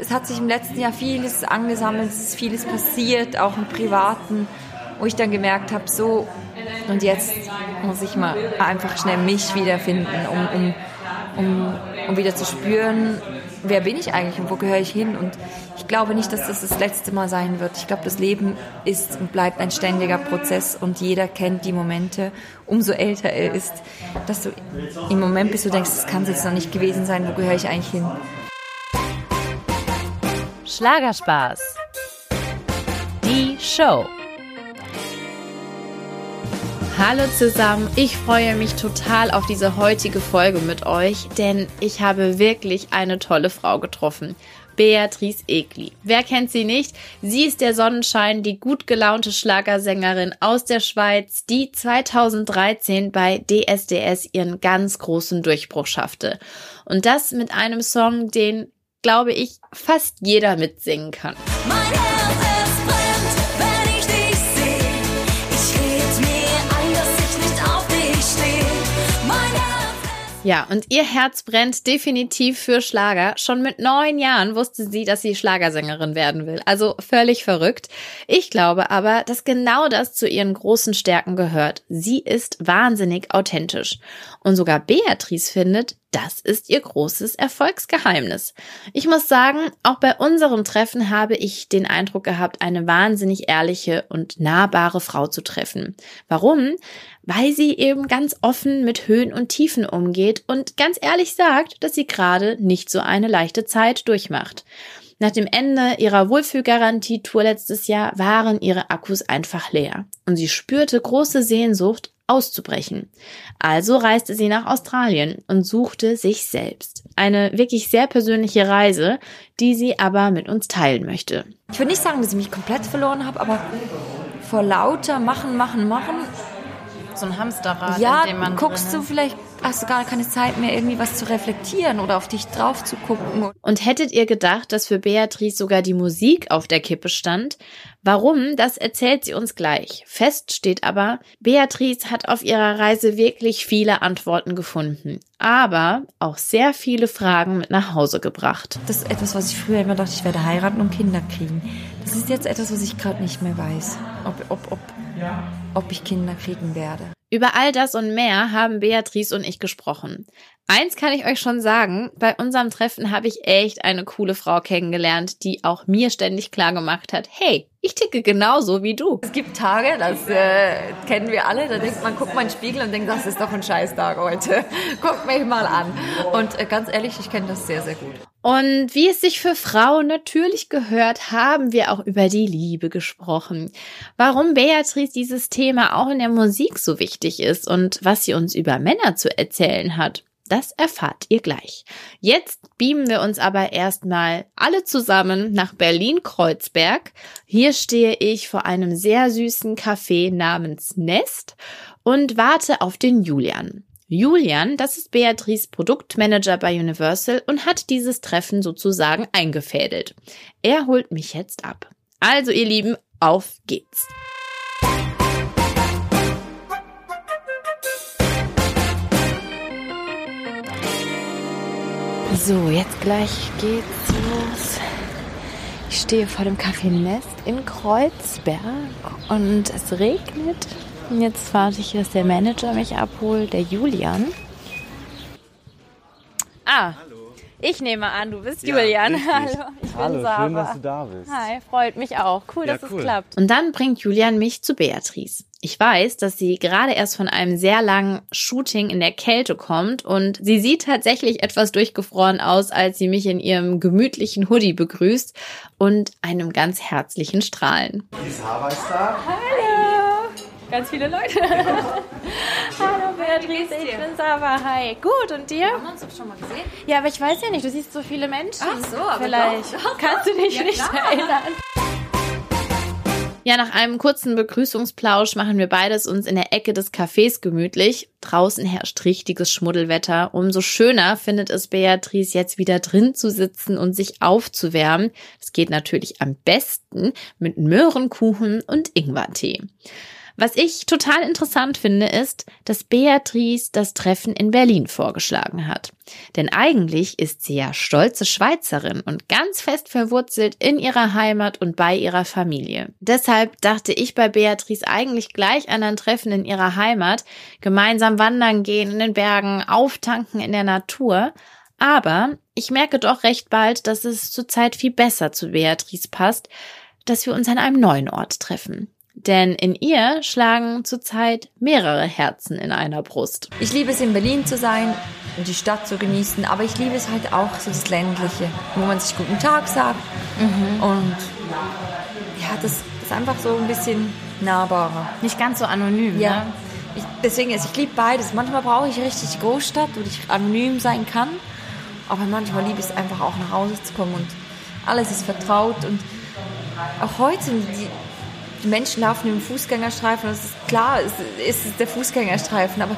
es hat sich im letzten Jahr vieles angesammelt, es ist vieles passiert, auch im Privaten, wo ich dann gemerkt habe, so, und jetzt muss ich mal einfach schnell mich wiederfinden, um, um, um, um wieder zu spüren, wer bin ich eigentlich und wo gehöre ich hin? Und ich glaube nicht, dass das das letzte Mal sein wird. Ich glaube, das Leben ist und bleibt ein ständiger Prozess und jeder kennt die Momente, umso älter er ist, dass du im Moment bist, du denkst, das kann es jetzt noch nicht gewesen sein, wo gehöre ich eigentlich hin? Schlagerspaß. Die Show. Hallo zusammen, ich freue mich total auf diese heutige Folge mit euch, denn ich habe wirklich eine tolle Frau getroffen. Beatrice Egli. Wer kennt sie nicht? Sie ist der Sonnenschein, die gut gelaunte Schlagersängerin aus der Schweiz, die 2013 bei DSDS ihren ganz großen Durchbruch schaffte. Und das mit einem Song, den, glaube ich, fast jeder mitsingen kann. Meine Ja, und ihr Herz brennt definitiv für Schlager. Schon mit neun Jahren wusste sie, dass sie Schlagersängerin werden will. Also völlig verrückt. Ich glaube aber, dass genau das zu ihren großen Stärken gehört. Sie ist wahnsinnig authentisch. Und sogar Beatrice findet, das ist ihr großes Erfolgsgeheimnis. Ich muss sagen, auch bei unserem Treffen habe ich den Eindruck gehabt, eine wahnsinnig ehrliche und nahbare Frau zu treffen. Warum? Weil sie eben ganz offen mit Höhen und Tiefen umgeht und ganz ehrlich sagt, dass sie gerade nicht so eine leichte Zeit durchmacht. Nach dem Ende ihrer Wohlfühlgarantie-Tour letztes Jahr waren ihre Akkus einfach leer und sie spürte große Sehnsucht auszubrechen. Also reiste sie nach Australien und suchte sich selbst. Eine wirklich sehr persönliche Reise, die sie aber mit uns teilen möchte. Ich würde nicht sagen, dass ich mich komplett verloren habe, aber vor lauter Machen, Machen, Machen so ein Hamsterrad, ja, in dem man guckst du vielleicht hast du gar keine Zeit mehr, irgendwie was zu reflektieren oder auf dich drauf zu gucken. Und hättet ihr gedacht, dass für Beatrice sogar die Musik auf der Kippe stand? Warum, das erzählt sie uns gleich. Fest steht aber, Beatrice hat auf ihrer Reise wirklich viele Antworten gefunden, aber auch sehr viele Fragen mit nach Hause gebracht. Das ist etwas, was ich früher immer dachte, ich werde heiraten und Kinder kriegen. Das ist jetzt etwas, was ich gerade nicht mehr weiß, ob, ob, ob, ob ich Kinder kriegen werde. Über all das und mehr haben Beatrice und ich gesprochen. Eins kann ich euch schon sagen, bei unserem Treffen habe ich echt eine coole Frau kennengelernt, die auch mir ständig klar gemacht hat, hey, ich ticke genauso wie du. Es gibt Tage, das äh, kennen wir alle, da denkt man, guckt mal in den Spiegel und denkt, das ist doch ein Scheißtag heute. Guckt mich mal an. Und äh, ganz ehrlich, ich kenne das sehr, sehr gut. Und wie es sich für Frauen natürlich gehört, haben wir auch über die Liebe gesprochen. Warum Beatrice dieses Thema auch in der Musik so wichtig ist und was sie uns über Männer zu erzählen hat. Das erfahrt ihr gleich. Jetzt beamen wir uns aber erstmal alle zusammen nach Berlin-Kreuzberg. Hier stehe ich vor einem sehr süßen Café namens Nest und warte auf den Julian. Julian, das ist Beatrice Produktmanager bei Universal und hat dieses Treffen sozusagen eingefädelt. Er holt mich jetzt ab. Also ihr Lieben, auf geht's. So, jetzt gleich geht's los. Ich stehe vor dem Café Nest in Kreuzberg und es regnet. Und jetzt warte ich, dass der Manager mich abholt, der Julian. Ah. Ich nehme an, du bist ja, Julian. Richtig. Hallo, ich Hallo, bin Sarah. schön, dass du da bist. Hi, freut mich auch. Cool, ja, dass cool. es klappt. Und dann bringt Julian mich zu Beatrice. Ich weiß, dass sie gerade erst von einem sehr langen Shooting in der Kälte kommt und sie sieht tatsächlich etwas durchgefroren aus, als sie mich in ihrem gemütlichen Hoodie begrüßt und einem ganz herzlichen Strahlen. Die Sarah ist da. Hallo! Ganz viele Leute. Hallo Beatrice, ich bin Sarah. Hi. Gut, und dir? Wir haben uns doch schon mal gesehen. Ja, aber ich weiß ja nicht, du siehst so viele Menschen. Ach so, aber Vielleicht doch, doch, kannst du dich ja, nicht klar. erinnern. Ja, nach einem kurzen Begrüßungsplausch machen wir beides uns in der Ecke des Cafés gemütlich. Draußen herrscht richtiges Schmuddelwetter. Umso schöner findet es Beatrice jetzt wieder drin zu sitzen und sich aufzuwärmen. Das geht natürlich am besten mit Möhrenkuchen und Ingwertee. Was ich total interessant finde, ist, dass Beatrice das Treffen in Berlin vorgeschlagen hat. Denn eigentlich ist sie ja stolze Schweizerin und ganz fest verwurzelt in ihrer Heimat und bei ihrer Familie. Deshalb dachte ich bei Beatrice eigentlich gleich an ein Treffen in ihrer Heimat, gemeinsam wandern gehen in den Bergen, auftanken in der Natur. Aber ich merke doch recht bald, dass es zurzeit viel besser zu Beatrice passt, dass wir uns an einem neuen Ort treffen. Denn in ihr schlagen zurzeit mehrere Herzen in einer Brust. Ich liebe es, in Berlin zu sein und die Stadt zu genießen, aber ich liebe es halt auch so das Ländliche, wo man sich guten Tag sagt. Mhm. Und ja, das ist einfach so ein bisschen nahbarer. Nicht ganz so anonym, ja. Ne? Ich, deswegen, also ich liebe beides. Manchmal brauche ich richtig Großstadt, wo ich anonym sein kann. Aber manchmal liebe ich es einfach auch nach Hause zu kommen und alles ist vertraut und auch heute, die, die Menschen laufen im Fußgängerstreifen es ist klar, es ist der Fußgängerstreifen, aber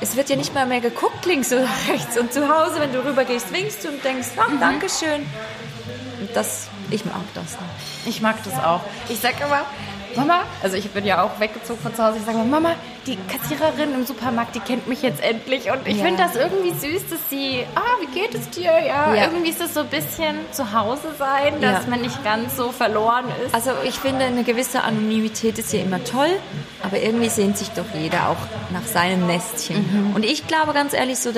es wird ja nicht mal mehr geguckt links oder rechts. Und zu Hause, wenn du rübergehst, winkst du und denkst, ach, mhm. Dankeschön. Und das, ich mag das. Ich mag das auch. Ich sag immer, Mama, also ich bin ja auch weggezogen von zu Hause, ich sage mal, Mama, die Kassiererin im Supermarkt, die kennt mich jetzt endlich und ich ja. finde das irgendwie süß, dass sie, ah, wie geht es dir? Ja, ja. irgendwie ist es so ein bisschen zu Hause sein, dass ja. man nicht ganz so verloren ist. Also ich finde, eine gewisse Anonymität ist ja immer toll, aber irgendwie sehnt sich doch jeder auch nach seinem Nestchen. Mhm. Und ich glaube ganz ehrlich so,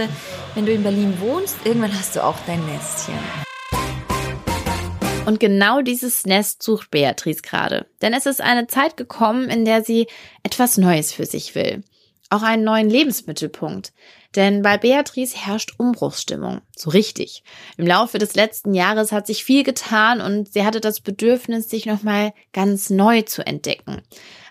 wenn du in Berlin wohnst, irgendwann hast du auch dein Nestchen. Und genau dieses Nest sucht Beatrice gerade. Denn es ist eine Zeit gekommen, in der sie etwas Neues für sich will. Auch einen neuen Lebensmittelpunkt. Denn bei Beatrice herrscht Umbruchsstimmung. So richtig. Im Laufe des letzten Jahres hat sich viel getan und sie hatte das Bedürfnis, sich nochmal ganz neu zu entdecken.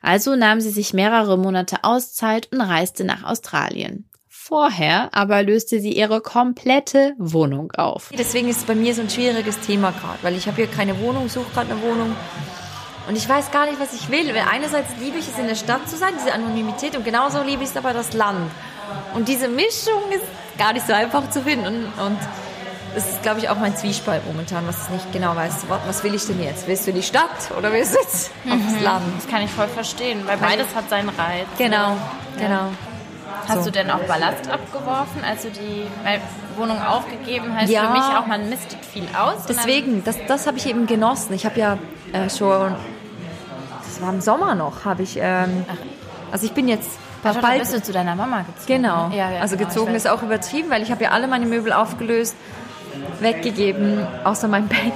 Also nahm sie sich mehrere Monate Auszeit und reiste nach Australien. Vorher aber löste sie ihre komplette Wohnung auf. Deswegen ist es bei mir so ein schwieriges Thema gerade, weil ich habe hier keine Wohnung, suche gerade eine Wohnung. Und ich weiß gar nicht, was ich will. Einerseits liebe ich es, in der Stadt zu sein, diese Anonymität, und genauso liebe ich es aber das Land. Und diese Mischung ist gar nicht so einfach zu finden. Und das ist, glaube ich, auch mein Zwiespalt momentan, was ich nicht genau weiß. Was will ich denn jetzt? Willst du die Stadt oder willst du jetzt mhm. aufs Land? Das kann ich voll verstehen, weil beides hat seinen Reiz. Genau, ja. genau. Hast so. du denn auch Ballast abgeworfen, als du die Wohnung aufgegeben hast? Ja. Für mich auch, man mistet viel aus. Deswegen, das, das habe ich eben genossen. Ich habe ja äh, schon, das war im Sommer noch, habe ich, ähm, also ich bin jetzt Ach, bald bist du zu deiner Mama gezogen. Genau. Ja, ja, also genau, gezogen ist auch übertrieben, weil ich habe ja alle meine Möbel aufgelöst, weggegeben, außer mein Bett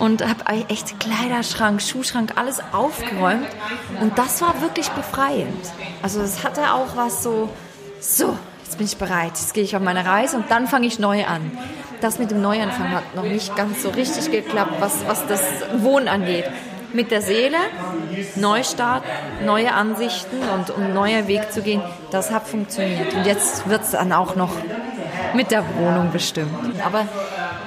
und habe echt Kleiderschrank, Schuhschrank, alles aufgeräumt und das war wirklich befreiend. Also es hatte auch was so, so, jetzt bin ich bereit, jetzt gehe ich auf meine Reise und dann fange ich neu an. Das mit dem Neuanfang hat noch nicht ganz so richtig geklappt, was, was das Wohnen angeht. Mit der Seele, Neustart, neue Ansichten und um neuen Weg zu gehen, das hat funktioniert. Und jetzt wird es dann auch noch mit der Wohnung bestimmt. Aber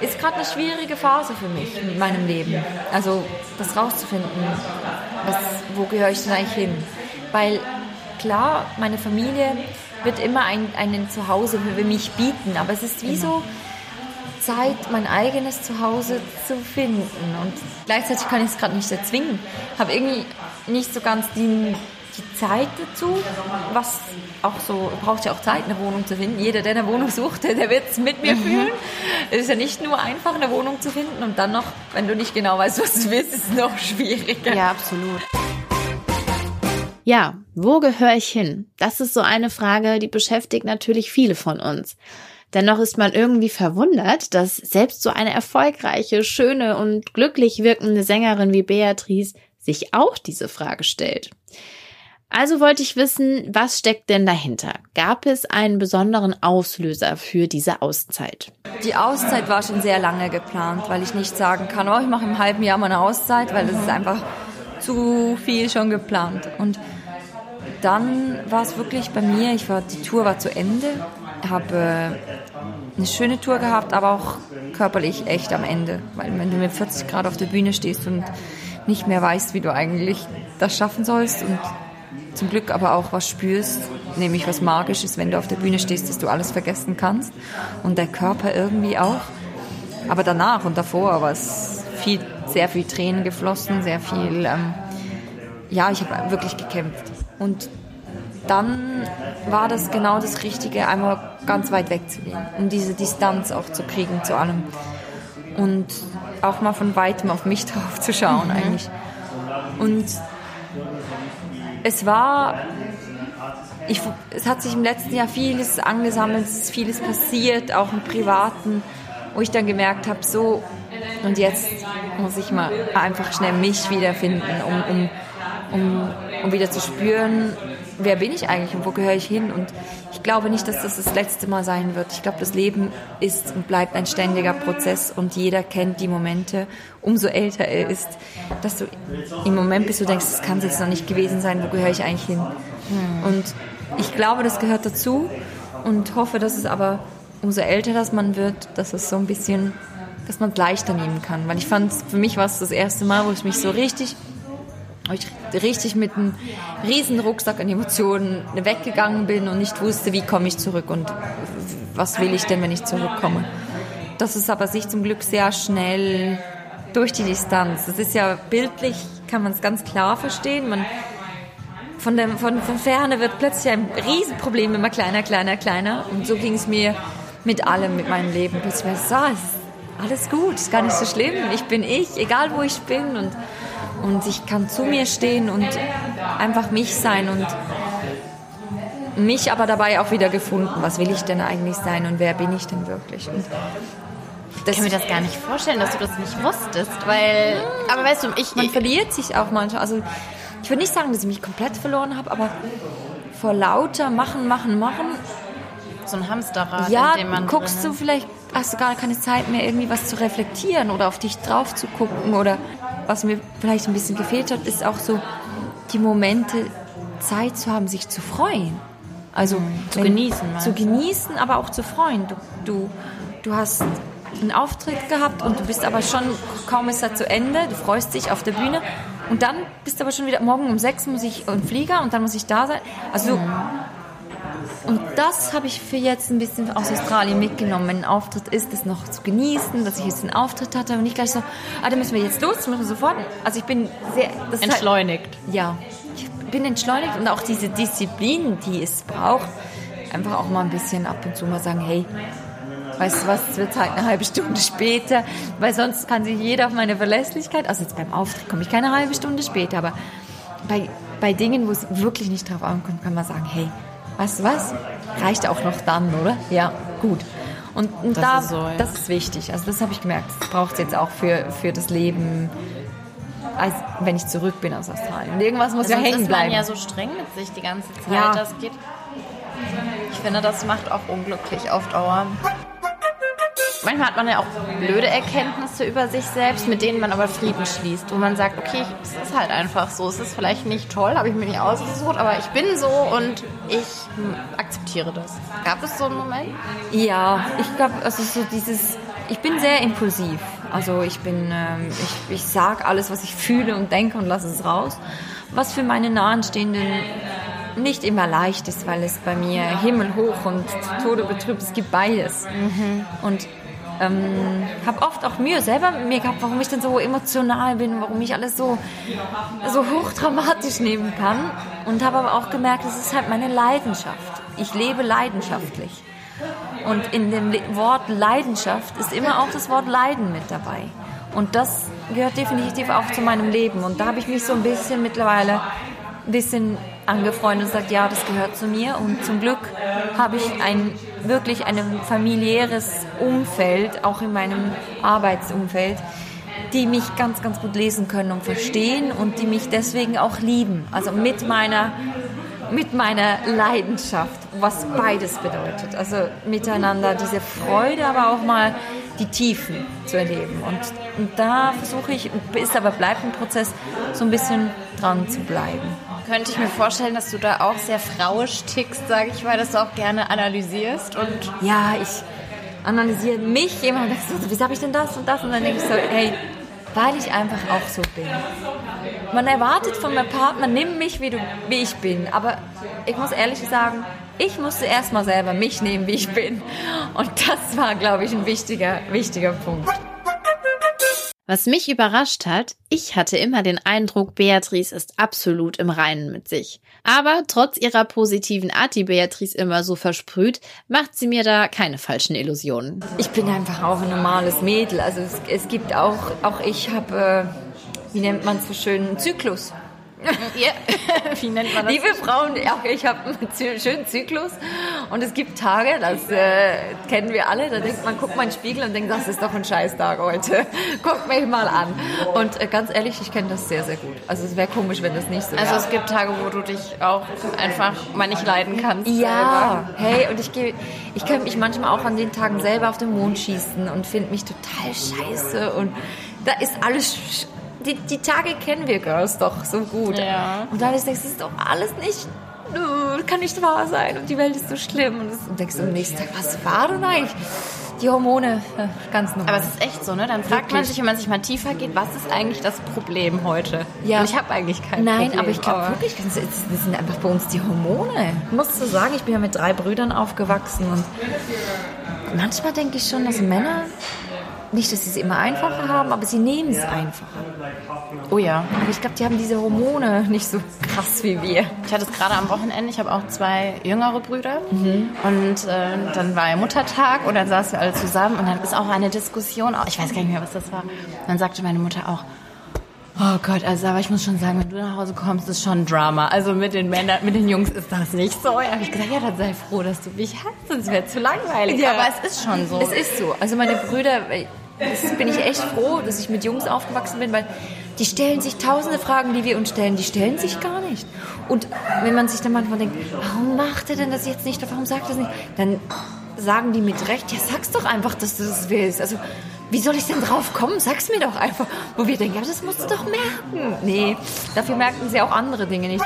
ist gerade eine schwierige Phase für mich in meinem Leben. Also das rauszufinden, was, wo gehöre ich denn eigentlich hin? Weil klar, meine Familie wird immer ein, einen Zuhause für mich bieten, aber es ist wie genau. so Zeit, mein eigenes Zuhause zu finden. Und gleichzeitig kann ich es gerade nicht erzwingen. Habe irgendwie nicht so ganz die, die Zeit dazu, was auch so, braucht ja auch Zeit, eine Wohnung zu finden. Jeder, der eine Wohnung sucht, der wird es mit mir mhm. fühlen. Es ist ja nicht nur einfach, eine Wohnung zu finden und dann noch, wenn du nicht genau weißt, was du willst, ist es noch schwieriger. Ja, absolut. Ja, wo gehöre ich hin? Das ist so eine Frage, die beschäftigt natürlich viele von uns. Dennoch ist man irgendwie verwundert, dass selbst so eine erfolgreiche, schöne und glücklich wirkende Sängerin wie Beatrice sich auch diese Frage stellt. Also wollte ich wissen, was steckt denn dahinter? Gab es einen besonderen Auslöser für diese Auszeit? Die Auszeit war schon sehr lange geplant, weil ich nicht sagen kann, oh, ich mache im halben Jahr mal eine Auszeit, weil das ist einfach zu viel schon geplant. Und dann war es wirklich bei mir, ich war, die Tour war zu Ende, habe äh, eine schöne Tour gehabt, aber auch körperlich echt am Ende. Weil wenn du mit 40 Grad auf der Bühne stehst und nicht mehr weißt, wie du eigentlich das schaffen sollst und zum Glück aber auch was spürst, nämlich was Magisches, wenn du auf der Bühne stehst, dass du alles vergessen kannst und der Körper irgendwie auch. Aber danach und davor war es viel, sehr viel Tränen geflossen, sehr viel, ähm, ja, ich habe wirklich gekämpft Und dann war das genau das Richtige, einmal ganz weit weg zu gehen, um diese Distanz auch zu kriegen zu allem. Und auch mal von weitem auf mich drauf zu schauen mhm. eigentlich. Und es war, ich, es hat sich im letzten Jahr vieles angesammelt, es ist vieles passiert, auch im Privaten, wo ich dann gemerkt habe, so, und jetzt muss ich mal einfach schnell mich wiederfinden, um, um, um, um wieder zu spüren, wer bin ich eigentlich und wo gehöre ich hin? Und ich glaube nicht, dass das das letzte Mal sein wird. Ich glaube, das Leben ist und bleibt ein ständiger Prozess und jeder kennt die Momente, umso älter er ist, dass du im Moment bist, du denkst, das kann es jetzt noch nicht gewesen sein, wo gehöre ich eigentlich hin? Hm. Und ich glaube, das gehört dazu und hoffe, dass es aber umso älter das man wird, dass es so ein bisschen, dass man es leichter nehmen kann. Weil ich fand, für mich war es das erste Mal, wo ich mich so richtig ich richtig mit einem riesen Rucksack an Emotionen weggegangen bin und nicht wusste, wie komme ich zurück und was will ich denn, wenn ich zurückkomme. Das ist aber sich zum Glück sehr schnell durch die Distanz. Das ist ja bildlich, kann man es ganz klar verstehen. Man, von, der, von, von Ferne wird plötzlich ein Riesenproblem immer kleiner, kleiner, kleiner. Und so ging es mir mit allem, mit meinem Leben. Plötzlich war es, so, alles gut, ist gar nicht so schlimm. Ich bin ich, egal wo ich bin. Und und ich kann zu mir stehen und einfach mich sein und mich aber dabei auch wieder gefunden. Was will ich denn eigentlich sein und wer bin ich denn wirklich? Und ich kann mir das gar nicht vorstellen, dass du das nicht wusstest, weil, aber weißt du, ich... Man verliert sich auch manchmal. Also ich würde nicht sagen, dass ich mich komplett verloren habe, aber vor lauter Machen, Machen, Machen... So ein Hamsterrad, ja, in dem man guckst du vielleicht, hast du gar keine Zeit mehr, irgendwie was zu reflektieren oder auf dich drauf zu gucken oder was mir vielleicht ein bisschen gefehlt hat, ist auch so die Momente, Zeit zu haben, sich zu freuen. Also mhm. zu wenn, genießen. Zu genießen, aber auch zu freuen. Du, du, du hast einen Auftritt gehabt und du bist aber schon, kaum ist er zu Ende, du freust dich auf der Bühne und dann bist du aber schon wieder, morgen um sechs muss ich einen Flieger und dann muss ich da sein. Also mhm. Und das habe ich für jetzt ein bisschen aus Australien mitgenommen. Wenn ein Auftritt ist, das noch zu genießen, dass ich jetzt einen Auftritt hatte und nicht gleich so, ah, da müssen wir jetzt los, müssen wir sofort. Also ich bin sehr... Entschleunigt. Halt, ja, ich bin entschleunigt und auch diese Disziplin, die es braucht, einfach auch mal ein bisschen ab und zu mal sagen, hey, weißt du was, es wird halt eine halbe Stunde später, weil sonst kann sich jeder auf meine Verlässlichkeit, also jetzt beim Auftritt komme ich keine halbe Stunde später, aber bei, bei Dingen, wo es wirklich nicht drauf ankommt, kann man sagen, hey, weißt du was? Reicht auch noch dann, oder? Ja, gut. Und, und das da, ist so, ja. das ist wichtig. Also das habe ich gemerkt. Das braucht es jetzt auch für, für das Leben, als wenn ich zurück bin aus Australien. Und irgendwas muss ja hängen bleiben. ist man ja so streng mit sich die ganze Zeit. Ja. Das geht. Ich finde, das macht auch unglücklich auf Dauer manchmal hat man ja auch blöde Erkenntnisse über sich selbst, mit denen man aber Frieden schließt, wo man sagt, okay, es ist halt einfach so, es ist vielleicht nicht toll, habe ich mir nicht ausgesucht, aber ich bin so und ich akzeptiere das. Gab es so einen Moment? Ja, ich glaube, also so dieses, ich bin sehr impulsiv. Also ich bin, ähm, ich, ich sage alles, was ich fühle und denke und lasse es raus. Was für meine Nahenstehenden nicht immer leicht ist, weil es bei mir Himmel hoch und Tode betrübt, es gibt beides. Mhm. Und ähm, habe oft auch Mühe selber mit mir gehabt, warum ich denn so emotional bin, warum ich alles so, so hochdramatisch nehmen kann. Und habe aber auch gemerkt, es ist halt meine Leidenschaft. Ich lebe leidenschaftlich. Und in dem Wort Leidenschaft ist immer auch das Wort Leiden mit dabei. Und das gehört definitiv auch zu meinem Leben. Und da habe ich mich so ein bisschen mittlerweile bisschen angefreundet und gesagt, ja, das gehört zu mir. Und zum Glück habe ich ein wirklich ein familiäres Umfeld, auch in meinem Arbeitsumfeld, die mich ganz, ganz gut lesen können und verstehen und die mich deswegen auch lieben. Also mit meiner, mit meiner Leidenschaft, was beides bedeutet. Also miteinander diese Freude, aber auch mal die Tiefen zu erleben. Und, und da versuche ich, ist aber bleibt ein Prozess, so ein bisschen dran zu bleiben könnte ich mir vorstellen, dass du da auch sehr frauisch tickst, sage ich mal, dass du auch gerne analysierst und ja, ich analysiere mich immer und denke so, wieso habe ich denn das und das und dann denke ich so, hey, weil ich einfach auch so bin. Man erwartet von meinem Partner, nimm mich, wie, du, wie ich bin, aber ich muss ehrlich sagen, ich musste erstmal selber mich nehmen, wie ich bin. Und das war, glaube ich, ein wichtiger, wichtiger Punkt. Was mich überrascht hat, ich hatte immer den Eindruck, Beatrice ist absolut im Reinen mit sich. Aber trotz ihrer positiven Art, die Beatrice immer so versprüht, macht sie mir da keine falschen Illusionen. Ich bin einfach auch ein normales Mädel. Also es, es gibt auch, auch ich habe, äh, wie nennt man es so schön, einen Zyklus. Ja. Wie nennt man das? Liebe Frauen, auch ich habe einen schönen Zyklus und es gibt Tage, das äh, kennen wir alle, da denkt man, guckt mal in den Spiegel und denkt, das ist doch ein Scheißtag heute. Guckt mich mal an. Und äh, ganz ehrlich, ich kenne das sehr, sehr gut. Also es wäre komisch, wenn das nicht so wäre. Also es gibt Tage, wo du dich auch einfach mal nicht leiden kannst. Ja, selber. hey, und ich gehe, ich könnte mich manchmal auch an den Tagen selber auf den Mond schießen und finde mich total scheiße und da ist alles die, die Tage kennen wir Girls doch so gut. Ja. Und dann denkst du, das ist doch alles nicht kann nicht wahr sein und die Welt ist so schlimm. Und, das, und denkst du am nächsten Tag, was war denn eigentlich? Die Hormone, ganz normal. Aber es ist echt so, ne? Dann fragt Wirklich? man sich, wenn man sich mal tiefer geht, was ist eigentlich das Problem heute? Ja. Und ich habe eigentlich kein Nein, Problem. aber ich glaube wirklich, das sind einfach bei uns die Hormone. Ich muss so sagen, ich bin ja mit drei Brüdern aufgewachsen und manchmal denke ich schon, dass Männer nicht, dass sie es immer einfacher haben, aber sie nehmen es einfacher. Oh ja. Aber ich glaube, die haben diese Hormone nicht so krass wie wir. Ich hatte es gerade am Wochenende, ich habe auch zwei jüngere Brüder. Mhm. Und äh, dann war ja Muttertag und dann saßen wir alle zusammen und dann ist auch eine Diskussion, ich weiß gar nicht mehr, was das war. Und dann sagte meine Mutter auch, Oh Gott, also aber ich muss schon sagen, wenn du nach Hause kommst, ist schon Drama. Also mit den Männern, mit den Jungs ist das nicht so. Da habe ich gesagt, ja, dann sei froh, dass du mich hast, sonst wäre es zu langweilig. Ja. Aber es ist schon so. Es ist so. Also meine Brüder, das bin ich echt froh, dass ich mit Jungs aufgewachsen bin, weil die stellen sich tausende Fragen, die wir uns stellen, die stellen sich gar nicht. Und wenn man sich dann manchmal denkt, warum macht er denn das jetzt nicht, warum sagt er das nicht, dann sagen die mit Recht, ja, sag's doch einfach, dass du das willst. Also, wie soll ich denn drauf kommen? Sag's mir doch einfach. Wo wir denken, ja, das musst du doch merken. Nee, dafür merken sie auch andere Dinge nicht.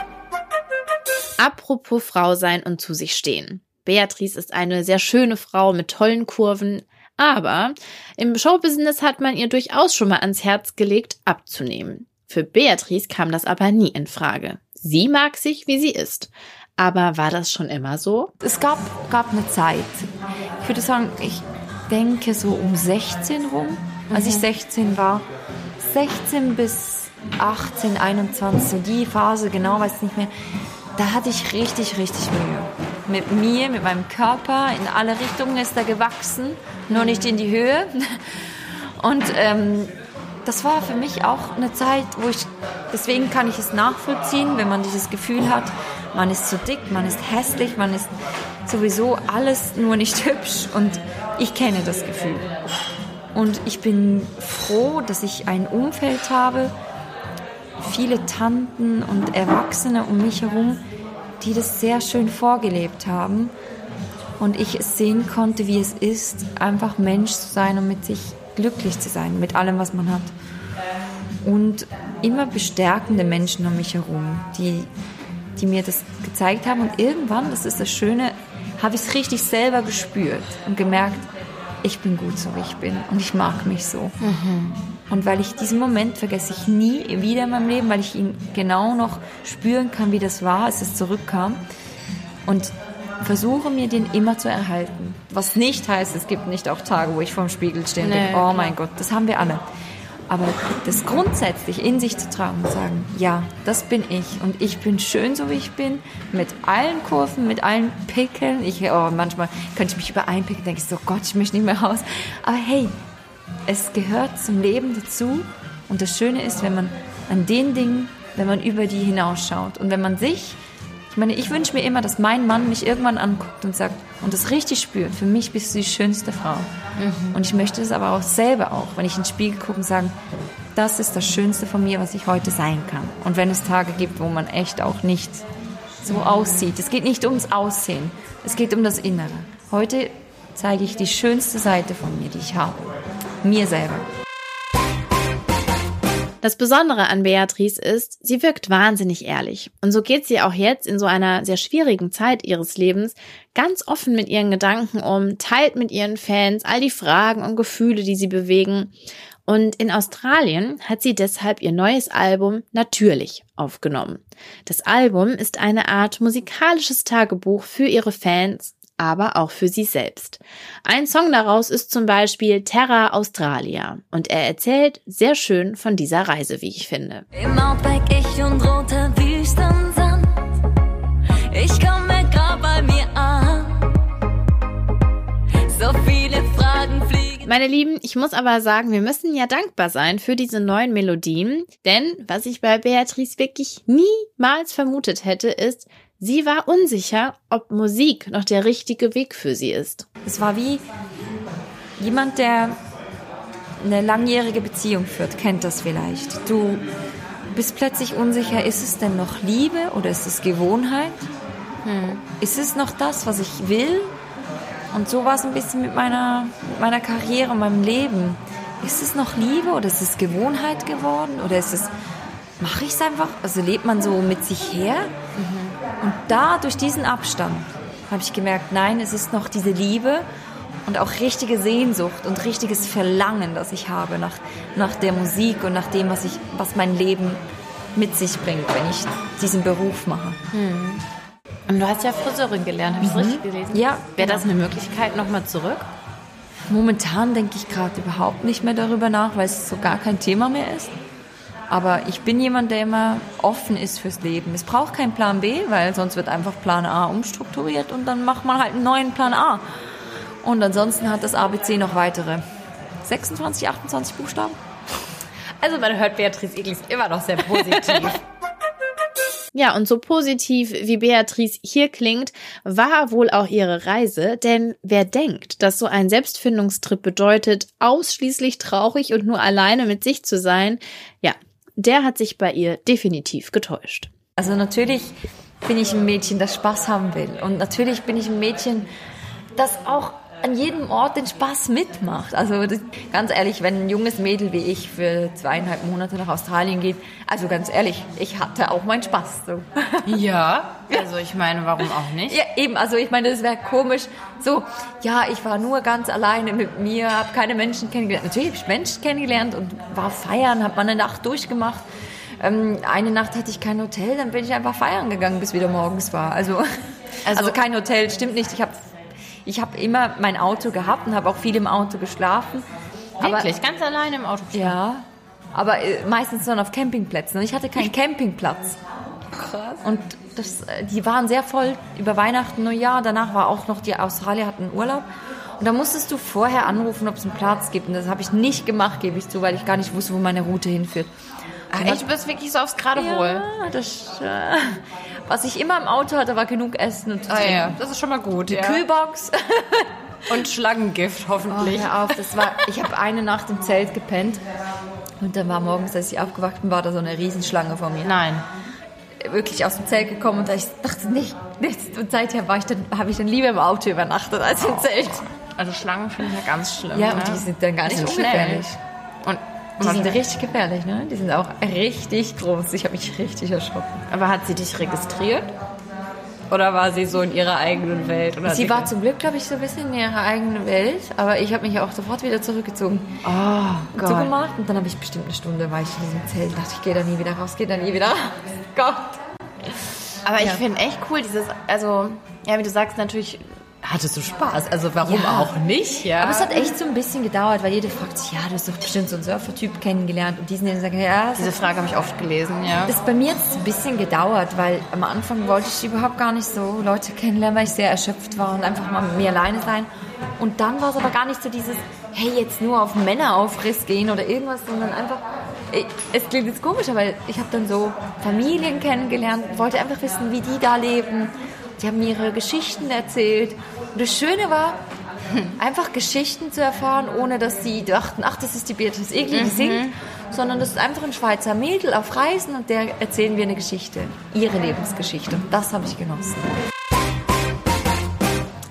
Apropos Frau sein und zu sich stehen. Beatrice ist eine sehr schöne Frau mit tollen Kurven, aber im Showbusiness hat man ihr durchaus schon mal ans Herz gelegt, abzunehmen. Für Beatrice kam das aber nie in Frage. Sie mag sich, wie sie ist. Aber war das schon immer so? Es gab, gab eine Zeit. Ich würde sagen, ich denke so um 16 rum, als ich 16 mhm. war. 16 bis 18, 21, so die Phase, genau weiß ich nicht mehr. Da hatte ich richtig, richtig Mühe. Mit mir, mit meinem Körper, in alle Richtungen ist er gewachsen nur nicht in die Höhe. Und ähm, das war für mich auch eine Zeit, wo ich, deswegen kann ich es nachvollziehen, wenn man dieses Gefühl hat, man ist zu dick, man ist hässlich, man ist sowieso alles nur nicht hübsch und ich kenne das Gefühl. Und ich bin froh, dass ich ein Umfeld habe, viele Tanten und Erwachsene um mich herum, die das sehr schön vorgelebt haben und ich es sehen konnte, wie es ist, einfach Mensch zu sein und mit sich glücklich zu sein, mit allem, was man hat. Und immer bestärkende Menschen um mich herum, die, die mir das gezeigt haben. Und irgendwann, das ist das Schöne, habe ich es richtig selber gespürt und gemerkt, ich bin gut so, wie ich bin und ich mag mich so. Mhm. Und weil ich diesen Moment vergesse ich nie wieder in meinem Leben, weil ich ihn genau noch spüren kann, wie das war, als es zurückkam. Und versuche mir den immer zu erhalten. Was nicht heißt, es gibt nicht auch Tage, wo ich vorm Spiegel stehe und nee, denke, oh mein Gott, das haben wir alle. Aber das grundsätzlich in sich zu tragen und sagen, ja, das bin ich und ich bin schön so wie ich bin, mit allen Kurven, mit allen Pickeln. Ich, oh, manchmal könnte ich mich über einen Pickel denke so, Gott, ich möchte nicht mehr raus. Aber hey, es gehört zum Leben dazu und das Schöne ist, wenn man an den Dingen, wenn man über die hinausschaut und wenn man sich ich meine, ich wünsche mir immer, dass mein Mann mich irgendwann anguckt und sagt und das richtig spürt. Für mich bist du die schönste Frau. Mhm. Und ich möchte es aber auch selber auch, wenn ich in den Spiegel gucke und sagen, das ist das Schönste von mir, was ich heute sein kann. Und wenn es Tage gibt, wo man echt auch nicht so aussieht. Es geht nicht ums Aussehen, es geht um das Innere. Heute zeige ich die schönste Seite von mir, die ich habe. Mir selber. Das Besondere an Beatrice ist, sie wirkt wahnsinnig ehrlich. Und so geht sie auch jetzt in so einer sehr schwierigen Zeit ihres Lebens ganz offen mit ihren Gedanken um, teilt mit ihren Fans all die Fragen und Gefühle, die sie bewegen. Und in Australien hat sie deshalb ihr neues Album Natürlich aufgenommen. Das Album ist eine Art musikalisches Tagebuch für ihre Fans, aber auch für sie selbst. Ein Song daraus ist zum Beispiel Terra Australia und er erzählt sehr schön von dieser Reise, wie ich finde. Im Outback ich und roter Wüstensand. Ich komme grad bei mir an. So viele Fragen fliegen. Meine Lieben, ich muss aber sagen, wir müssen ja dankbar sein für diese neuen Melodien, denn was ich bei Beatrice wirklich niemals vermutet hätte, ist, sie war unsicher, ob Musik noch der richtige Weg für sie ist. Es war wie jemand, der eine langjährige Beziehung führt, kennt das vielleicht. Du bist plötzlich unsicher, ist es denn noch Liebe oder ist es Gewohnheit? Hm. Ist es noch das, was ich will? Und so war es ein bisschen mit meiner, mit meiner Karriere und meinem Leben. Ist es noch Liebe oder ist es Gewohnheit geworden? Oder ist es, mache ich es einfach? Also lebt man so mit sich her? Mhm. Und da, durch diesen Abstand, habe ich gemerkt, nein, es ist noch diese Liebe und auch richtige Sehnsucht und richtiges Verlangen, das ich habe nach, nach der Musik und nach dem, was, ich, was mein Leben mit sich bringt, wenn ich diesen Beruf mache. Mhm. Und du hast ja Friseurin gelernt, habe ich mhm. richtig gelesen? Ja. Wäre das eine Möglichkeit nochmal zurück? Momentan denke ich gerade überhaupt nicht mehr darüber nach, weil es so gar kein Thema mehr ist. Aber ich bin jemand, der immer offen ist fürs Leben. Es braucht keinen Plan B, weil sonst wird einfach Plan A umstrukturiert und dann macht man halt einen neuen Plan A. Und ansonsten hat das ABC noch weitere 26, 28 Buchstaben. Also man hört Beatrice Eglis immer noch sehr positiv. Ja, und so positiv wie Beatrice hier klingt, war wohl auch ihre Reise, denn wer denkt, dass so ein Selbstfindungstrip bedeutet, ausschließlich traurig und nur alleine mit sich zu sein, ja, der hat sich bei ihr definitiv getäuscht. Also natürlich bin ich ein Mädchen, das Spaß haben will. Und natürlich bin ich ein Mädchen, das auch an jedem Ort den Spaß mitmacht. Also das, ganz ehrlich, wenn ein junges Mädel wie ich für zweieinhalb Monate nach Australien geht, also ganz ehrlich, ich hatte auch meinen Spaß. So. Ja, also ich meine, warum auch nicht? Ja, eben, also ich meine, das wäre komisch. So, ja, ich war nur ganz alleine mit mir, habe keine Menschen kennengelernt. Natürlich habe ich Menschen kennengelernt und war feiern, habe meine Nacht durchgemacht. Ähm, eine Nacht hatte ich kein Hotel, dann bin ich einfach feiern gegangen, bis wieder morgens war. Also, also, also kein Hotel, stimmt nicht. Ich habe ich habe immer mein Auto gehabt und habe auch viel im Auto geschlafen. Wirklich? Aber, Ganz alleine im Auto geschlafen? Ja. Aber äh, meistens dann auf Campingplätzen. Und ich hatte keinen Campingplatz. Krass. Und das, äh, die waren sehr voll über Weihnachten, Neujahr. Danach war auch noch, die Australier hatten Urlaub. Und da musstest du vorher anrufen, ob es einen Platz gibt. Und das habe ich nicht gemacht, gebe ich zu, weil ich gar nicht wusste, wo meine Route hinführt. Ach, echt? Du bist wirklich so aufs Geradewohl. Ja, das, äh, was ich immer im Auto hatte, war genug Essen und ah, ja. Das ist schon mal gut. Die ja. Kühlbox. und Schlangengift, hoffentlich. Oh, auf, das war, ich habe eine Nacht im Zelt gepennt und dann war morgens, als ich aufgewacht bin, war da so eine Riesenschlange vor mir. Nein. Wirklich aus dem Zelt gekommen und ich dachte, nicht, nicht. Und seither war ich dann, habe ich dann lieber im Auto übernachtet als im Zelt. Also Schlangen finde ich ja ganz schlimm. Ja, ne? und die sind dann gar nicht so ungefährlich. Und die sind richtig gefährlich, ne? Die sind auch richtig groß. Ich habe mich richtig erschrocken. Aber hat sie dich registriert? Oder war sie so in ihrer eigenen Welt? Oder sie war zum Glück, glaube ich, so ein bisschen in ihrer eigenen Welt. Aber ich habe mich auch sofort wieder zurückgezogen. Oh, Gott. Zugemacht. Und dann habe ich bestimmt eine Stunde, war ich in diesem Zelt. Dachte ich, gehe da nie wieder raus, gehe da nie wieder raus. Gott. Aber ich ja. finde echt cool, dieses, also, ja, wie du sagst, natürlich hattest du Spaß. Also warum ja. auch nicht? Ja. Aber es hat echt so ein bisschen gedauert, weil jeder fragt sich, ja, du hast doch bestimmt so einen Surfer-Typ kennengelernt. Und diesen, die sagen, ja. Diese Frage habe ich oft gelesen, ja. Das bei mir es ein bisschen gedauert, weil am Anfang wollte ich überhaupt gar nicht so Leute kennenlernen, weil ich sehr erschöpft war und einfach mal mit mir alleine sein. Und dann war es aber gar nicht so dieses, hey, jetzt nur auf Männeraufriss gehen oder irgendwas, sondern einfach, es klingt jetzt komisch, aber ich habe dann so Familien kennengelernt, wollte einfach wissen, wie die da leben. Die haben mir ihre Geschichten erzählt und das Schöne war, einfach Geschichten zu erfahren, ohne dass sie dachten, ach, das ist die Beatrice Egli, die mhm. singt, sondern das ist einfach ein Schweizer Mädel auf Reisen und der erzählen wir eine Geschichte, ihre Lebensgeschichte. Und das habe ich genossen.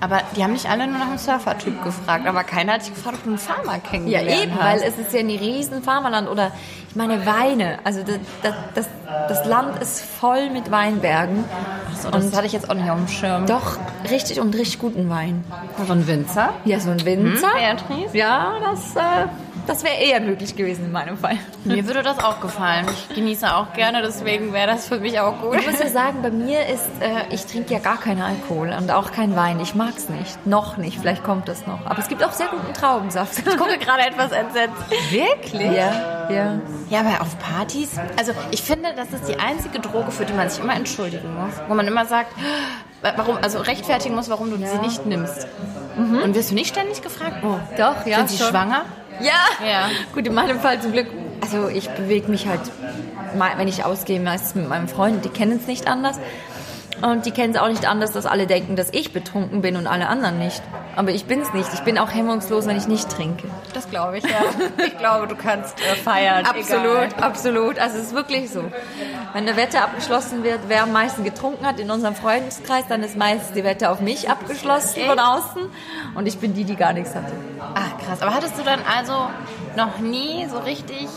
Aber die haben nicht alle nur nach einem Surfer-Typ gefragt, aber keiner hat sich gefragt, ob du einen Farmer kennengelernt Ja, eben, hast. weil es ist ja ein riesen Farmerland oder ich meine Weine. Also das, das, das Land ist voll mit Weinbergen. Achso, das und hatte ich jetzt auch nicht auf dem Schirm. Doch, richtig und richtig guten Wein. So ein Winzer? Ja, so ein Winzer. Hm, Beatrice? Ja, das... Äh, das wäre eher möglich gewesen in meinem Fall. Mir würde das auch gefallen. Ich genieße auch gerne, deswegen wäre das für mich auch gut. Ich muss ja sagen, bei mir ist, äh, ich trinke ja gar keinen Alkohol und auch keinen Wein. Ich mag es nicht. Noch nicht. Vielleicht kommt das noch. Aber es gibt auch sehr guten Traubensaft. Ich gucke gerade etwas entsetzt. Wirklich? Ja, ja. Ja, aber auf Partys, also ich finde, das ist die einzige Droge, für die man sich immer entschuldigen muss. Wo man immer sagt, warum, also rechtfertigen muss, warum du ja. sie nicht nimmst. Mhm. Und wirst du nicht ständig gefragt? Oh, doch, ja. Sind sie schon. schwanger? Ja. ja. Gut, in meinem Fall zum Glück. Also ich bewege mich halt, wenn ich ausgehe, meistens mit meinem Freund, die kennen es nicht anders. Und die kennen es auch nicht anders, dass alle denken, dass ich betrunken bin und alle anderen nicht. Aber ich bin es nicht. Ich bin auch hemmungslos, wenn ich nicht trinke. Das glaube ich, ja. Ich glaube, du kannst äh, feiern. Absolut, egal. absolut. Also es ist wirklich so. Wenn eine Wette abgeschlossen wird, wer am meisten getrunken hat in unserem Freundeskreis, dann ist meistens die Wette auf mich abgeschlossen Echt? von außen. Und ich bin die, die gar nichts hatte. Ah, krass. Aber hattest du dann also noch nie so richtig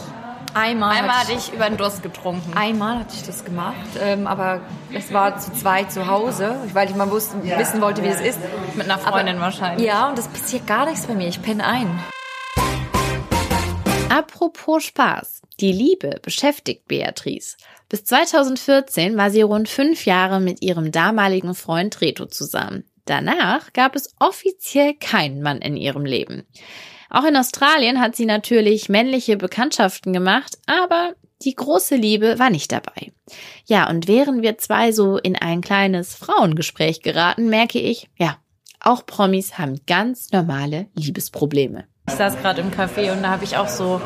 Einmal, Einmal hatte ich über den Durst getrunken. Einmal hatte ich das gemacht, ähm, aber es war zu zweit zu Hause, weil ich mal wusste, wissen wollte, wie es ist. Mit einer Freundin aber, wahrscheinlich. Ja, und das passiert gar nichts bei mir. Ich penne ein. Apropos Spaß. Die Liebe beschäftigt Beatrice. Bis 2014 war sie rund fünf Jahre mit ihrem damaligen Freund Reto zusammen. Danach gab es offiziell keinen Mann in ihrem Leben. Auch in Australien hat sie natürlich männliche Bekanntschaften gemacht, aber die große Liebe war nicht dabei. Ja, und während wir zwei so in ein kleines Frauengespräch geraten, merke ich, ja, auch Promis haben ganz normale Liebesprobleme. Ich saß gerade im Café und da habe ich auch so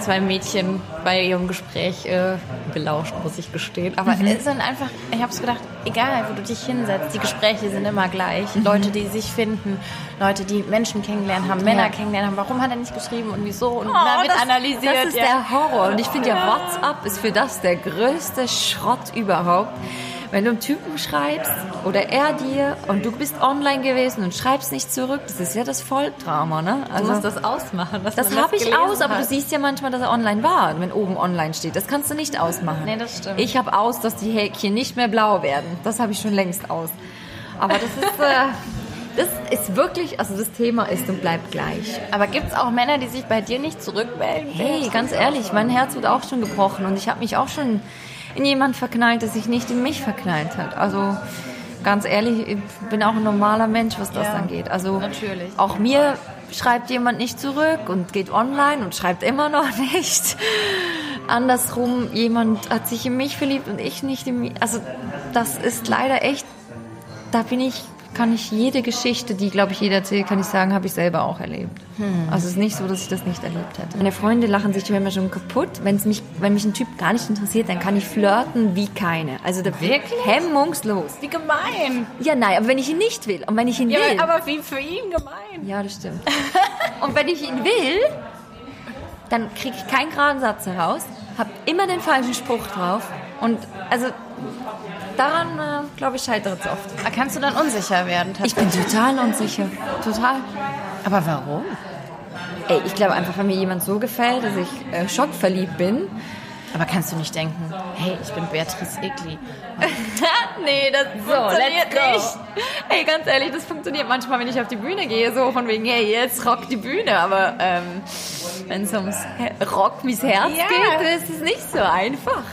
zwei Mädchen bei ihrem Gespräch äh, belauscht, muss ich gestehen. Aber mhm. es sind einfach, ich habe es gedacht, egal, wo du dich hinsetzt, die Gespräche sind immer gleich. Mhm. Leute, die sich finden, Leute, die Menschen kennengelernt haben, Männer ja. kennengelernt haben. Warum hat er nicht geschrieben und wieso? Und oh, da wird das, analysiert. Das ist ja. der Horror. Und ich finde ja, WhatsApp ist für das der größte Schrott überhaupt. Wenn du einen Typen schreibst oder er dir und du bist online gewesen und schreibst nicht zurück, das ist ja das Volldrama, ne? Also, du musst das ausmachen. das habe ich aus, aber du siehst ja manchmal, dass er online war, wenn oben online steht. Das kannst du nicht ausmachen. Nee, das stimmt. Ich habe aus, dass die Häkchen nicht mehr blau werden. Das habe ich schon längst aus. Aber das ist... Äh, das ist wirklich, also das Thema ist und bleibt gleich. Aber gibt es auch Männer, die sich bei dir nicht zurückmelden? Hey, ganz ehrlich, mein Herz wird auch schon gebrochen und ich habe mich auch schon in jemand verknallt, der sich nicht in mich verknallt hat. Also ganz ehrlich, ich bin auch ein normaler Mensch, was das ja, angeht. Also natürlich. auch mir schreibt jemand nicht zurück und geht online und schreibt immer noch nicht. Andersrum, jemand hat sich in mich verliebt und ich nicht in mich. Also das ist leider echt, da bin ich kann ich jede Geschichte, die, glaube ich, jeder erzählt, kann ich sagen, habe ich selber auch erlebt. Hm. Also es ist nicht so, dass ich das nicht erlebt hätte. Meine Freunde lachen sich immer schon kaputt. Wenn's mich, wenn mich ein Typ gar nicht interessiert, dann kann ich flirten wie keine. Also da wirklich hemmungslos. Wie gemein. Ja, nein, aber wenn ich ihn nicht will und wenn ich ihn ja, will. Aber wie für ihn gemein. Ja, das stimmt. und wenn ich ihn will, dann kriege ich keinen geraden Satz heraus, habe immer den falschen Spruch drauf und also daran, äh, glaube ich, scheitert es oft. Da kannst du dann unsicher werden? Ich bin total unsicher. Total. Aber warum? Ey, ich glaube einfach, wenn mir jemand so gefällt, dass ich äh, schockverliebt bin. Aber kannst du nicht denken, hey, ich bin Beatrice Egli. nee, das so, funktioniert nicht. Hey, ganz ehrlich, das funktioniert manchmal, wenn ich auf die Bühne gehe, so von wegen, hey, jetzt rock die Bühne. Aber ähm, wenn es ums Rock mis Herz ja. geht, ist es nicht so einfach.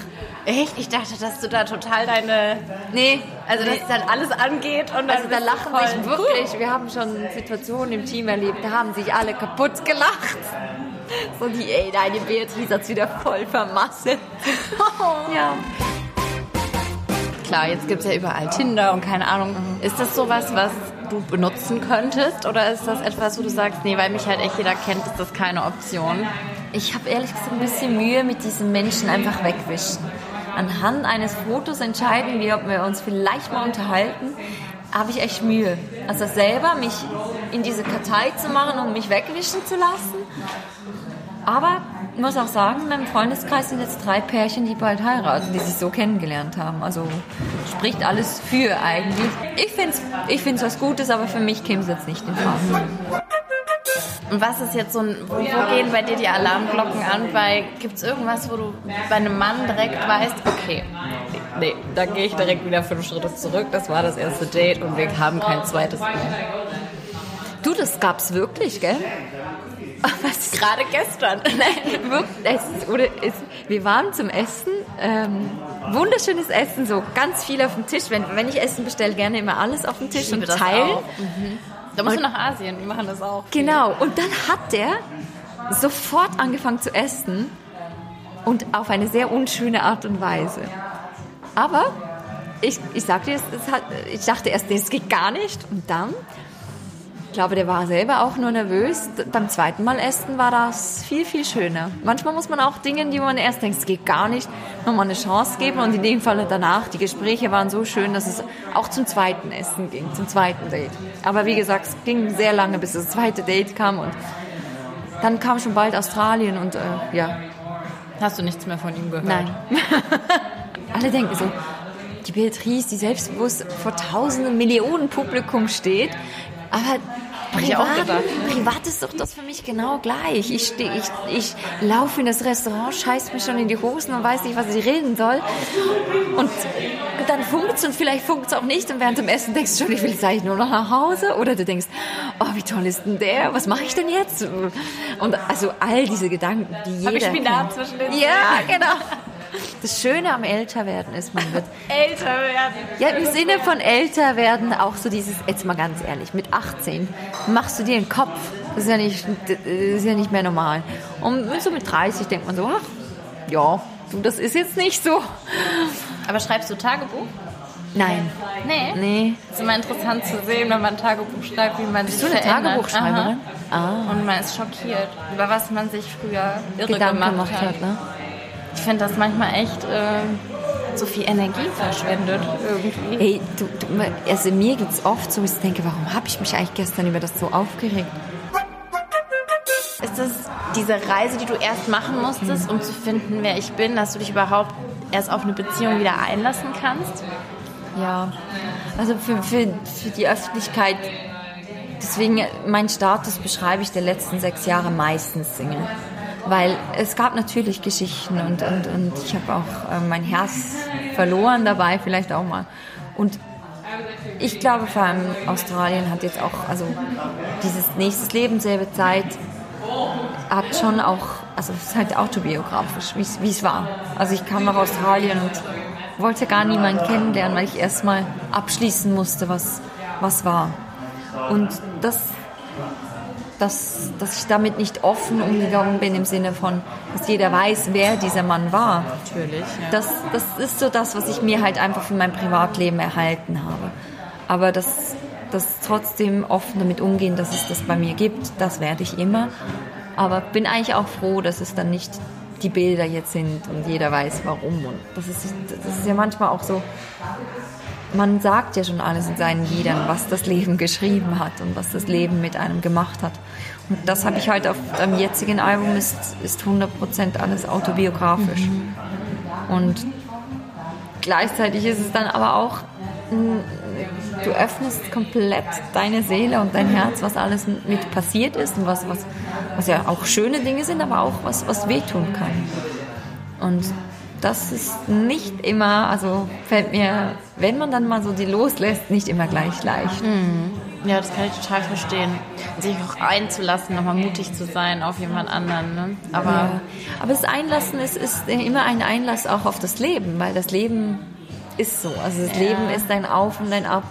Echt? Ich dachte, dass du da total deine. Nee. Also, dass dann alles angeht und Also, da lachen sich wirklich. Wir haben schon Situationen im Team erlebt, da haben sich alle kaputt gelacht. So die, ey, deine Beatrice hat's wieder voll vermasselt. ja. Klar, jetzt gibt's ja überall Tinder und keine Ahnung. Ist das sowas, was du benutzen könntest? Oder ist das etwas, wo du sagst, nee, weil mich halt echt jeder kennt, ist das keine Option? Ich habe ehrlich gesagt ein bisschen Mühe mit diesen Menschen einfach wegwischen anhand eines Fotos entscheiden wir, ob wir uns vielleicht mal unterhalten, habe ich echt Mühe. Also selber mich in diese Kartei zu machen und mich wegwischen zu lassen. Aber ich muss auch sagen, in meinem Freundeskreis sind jetzt drei Pärchen, die bald heiraten, die sich so kennengelernt haben. Also spricht alles für eigentlich. Ich finde es ich find's was Gutes, aber für mich käme es jetzt nicht in Frage. Und was ist jetzt so ein, wo, wo gehen bei dir die Alarmglocken an? Weil gibt es irgendwas, wo du bei einem Mann direkt weißt, okay, nee, da gehe ich direkt wieder fünf Schritte zurück. Das war das erste Date und wir haben kein zweites mehr. Du, das gab's wirklich, gell? Was? Gerade gestern. Nein, wirklich. Es, oder es, wir waren zum Essen. Ähm, wunderschönes Essen, so ganz viel auf dem Tisch. Wenn, wenn ich Essen bestelle, gerne immer alles auf dem Tisch und teilen. auch. Da musst du nach Asien, wir machen das auch. Genau. Und dann hat der sofort angefangen zu essen und auf eine sehr unschöne Art und Weise. Aber ich, ich sagte, es, es hat, ich dachte erst, das geht gar nicht. Und dann, glaube, der war selber auch nur nervös. Beim zweiten Mal essen war das viel, viel schöner. Manchmal muss man auch Dinge, die man erst denkt, es geht gar nicht, nochmal eine Chance geben. Und in dem Fall danach, die Gespräche waren so schön, dass es auch zum zweiten Essen ging, zum zweiten Date. Aber wie gesagt, es ging sehr lange, bis das zweite Date kam. Und dann kam schon bald Australien und äh, ja, Hast du nichts mehr von ihm gehört? Nein. Alle denken so, die Beatrice, die selbstbewusst vor tausenden Millionen Publikum steht, aber privat, gedacht, privat ist doch das für mich genau gleich. Ich, steh, ich, ich laufe in das Restaurant, scheiß mich schon in die Hosen und weiß nicht, was ich reden soll. Und dann funkt's und vielleicht funkt's auch nicht. Und während dem Essen denkst du schon, ich will jetzt eigentlich nur noch nach Hause. Oder du denkst, oh, wie toll ist denn der? Was mache ich denn jetzt? Und also all diese Gedanken, die jeder Hab ich Spinat zwischen den Ja, genau. Das Schöne am Älterwerden ist, man wird Älter werden. ja, im Sinne von älter werden auch so dieses, jetzt mal ganz ehrlich, mit 18 machst du dir einen Kopf. Das ist ja nicht, das ist ja nicht mehr normal. Und so mit 30 denkt man so, ach, ja, du, das ist jetzt nicht so. Aber schreibst du Tagebuch? Nein, Nee. nee. Es ist immer interessant zu sehen, wenn man ein Tagebuch schreibt, wie man Bist sich du eine verändert. Tagebuchschreiberin? Aha. Und man ist schockiert, über was man sich früher irre Gedanken gemacht, gemacht hat. hat, ne? Ich finde das manchmal echt äh, so viel Energie verschwendet irgendwie. Hey, du, du, also mir geht's oft so, ich denke, warum habe ich mich eigentlich gestern über das so aufgeregt? Ist das diese Reise, die du erst machen musstest, um zu finden, wer ich bin, dass du dich überhaupt erst auf eine Beziehung wieder einlassen kannst? Ja, also für, für, für die Öffentlichkeit, deswegen mein Status beschreibe ich der letzten sechs Jahre meistens Single. Weil es gab natürlich Geschichten und, und, und ich habe auch äh, mein Herz verloren dabei, vielleicht auch mal. Und ich glaube vor allem Australien hat jetzt auch, also dieses nächstes Leben, selbe Zeit, hat schon auch, also es ist halt autobiografisch, wie es- war. Also ich kam nach Australien und wollte gar niemanden kennenlernen, weil ich erstmal abschließen musste, was, was war. Und das, das, dass ich damit nicht offen umgegangen bin im Sinne von, dass jeder weiß, wer dieser Mann war. Natürlich, ja. Das, das ist so das, was ich mir halt einfach von meinem Privatleben erhalten habe. Aber das, das trotzdem offen damit umgehen, dass es das bei mir gibt, das werde ich immer. Aber bin eigentlich auch froh, dass es dann nicht die Bilder jetzt sind und jeder weiß warum. Und das ist, das ist ja manchmal auch so, man sagt ja schon alles in seinen Liedern, was das Leben geschrieben hat und was das Leben mit einem gemacht hat. Das habe ich halt auf dem jetzigen Album, ist, ist 100% alles autobiografisch. Und gleichzeitig ist es dann aber auch, du öffnest komplett deine Seele und dein Herz, was alles mit passiert ist und was, was, was ja auch schöne Dinge sind, aber auch was, was wehtun kann. Und das ist nicht immer, also fällt mir, wenn man dann mal so die loslässt, nicht immer gleich leicht. Ja, das kann ich total verstehen. Sich auch einzulassen, nochmal mutig zu sein auf jemand anderen. Ne? Aber Ja. Aber das Einlassen ist, ist immer ein Einlass auch auf das Leben, weil das Leben ist so. Also das Leben ist ein Auf und ein Ab.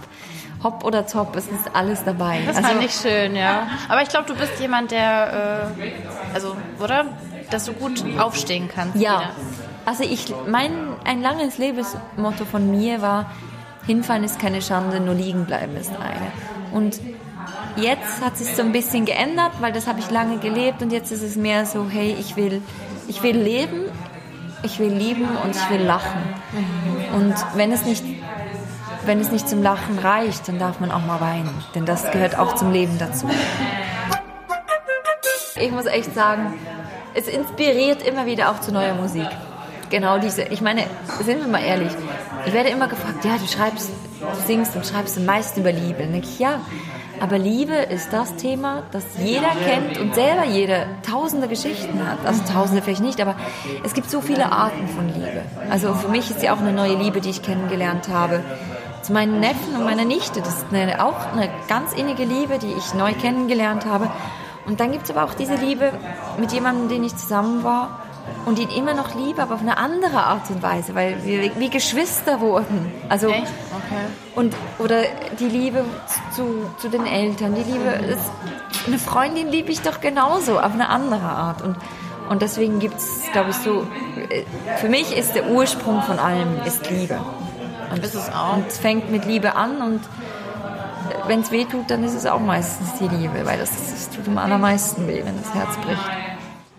Hopp oder Top, es ist alles dabei. das also, fand ich schön, ja. Aber ich glaube, du bist jemand, der, äh, also, oder? Dass du gut aufstehen kannst. Ja. wieder. Also ich, mein, ein langes Lebensmotto von mir war, hinfallen ist keine Schande, nur liegen bleiben ist eine. Und jetzt hat sich so ein bisschen geändert, weil das habe ich lange gelebt und jetzt ist es mehr so, hey, ich will, ich will leben, ich will lieben und ich will lachen. Und wenn es nicht wenn es nicht zum Lachen reicht, dann darf man auch mal weinen, denn das gehört auch zum Leben dazu. Ich muss echt sagen, es inspiriert immer wieder auch zu neuer Musik. Genau diese, ich meine, sind wir mal ehrlich, ich werde immer gefragt, ja, du schreibst, du singst und schreibst am meisten über Liebe. Dann denke ich, ja, aber Liebe ist das Thema, das jeder kennt und selber jeder tausende Geschichten hat. Also tausende vielleicht nicht, aber es gibt so viele Arten von Liebe. Also für mich ist ja auch eine neue Liebe, die ich kennengelernt habe. Zu meinen Neffen und meiner Nichte, das ist eine, auch eine ganz innige Liebe, die ich neu kennengelernt habe. Und dann gibt es aber auch diese Liebe mit jemandem, den ich zusammen war und ihn immer noch liebe, aber auf eine andere Art und Weise, weil wir wie Geschwister wurden. Also Echt? Okay. und oder die Liebe zu, zu den Eltern, die Liebe ist, eine Freundin liebe ich doch genauso auf eine andere Art und und deswegen gibt es, glaube ich, so, äh, für mich ist der Ursprung von allem ist Liebe. Und, Ist es auch. Und es fängt mit Liebe an und wenn es weh tut, dann ist es auch meistens die Liebe, weil das, das tut am allermeisten weh, wenn das Herz bricht.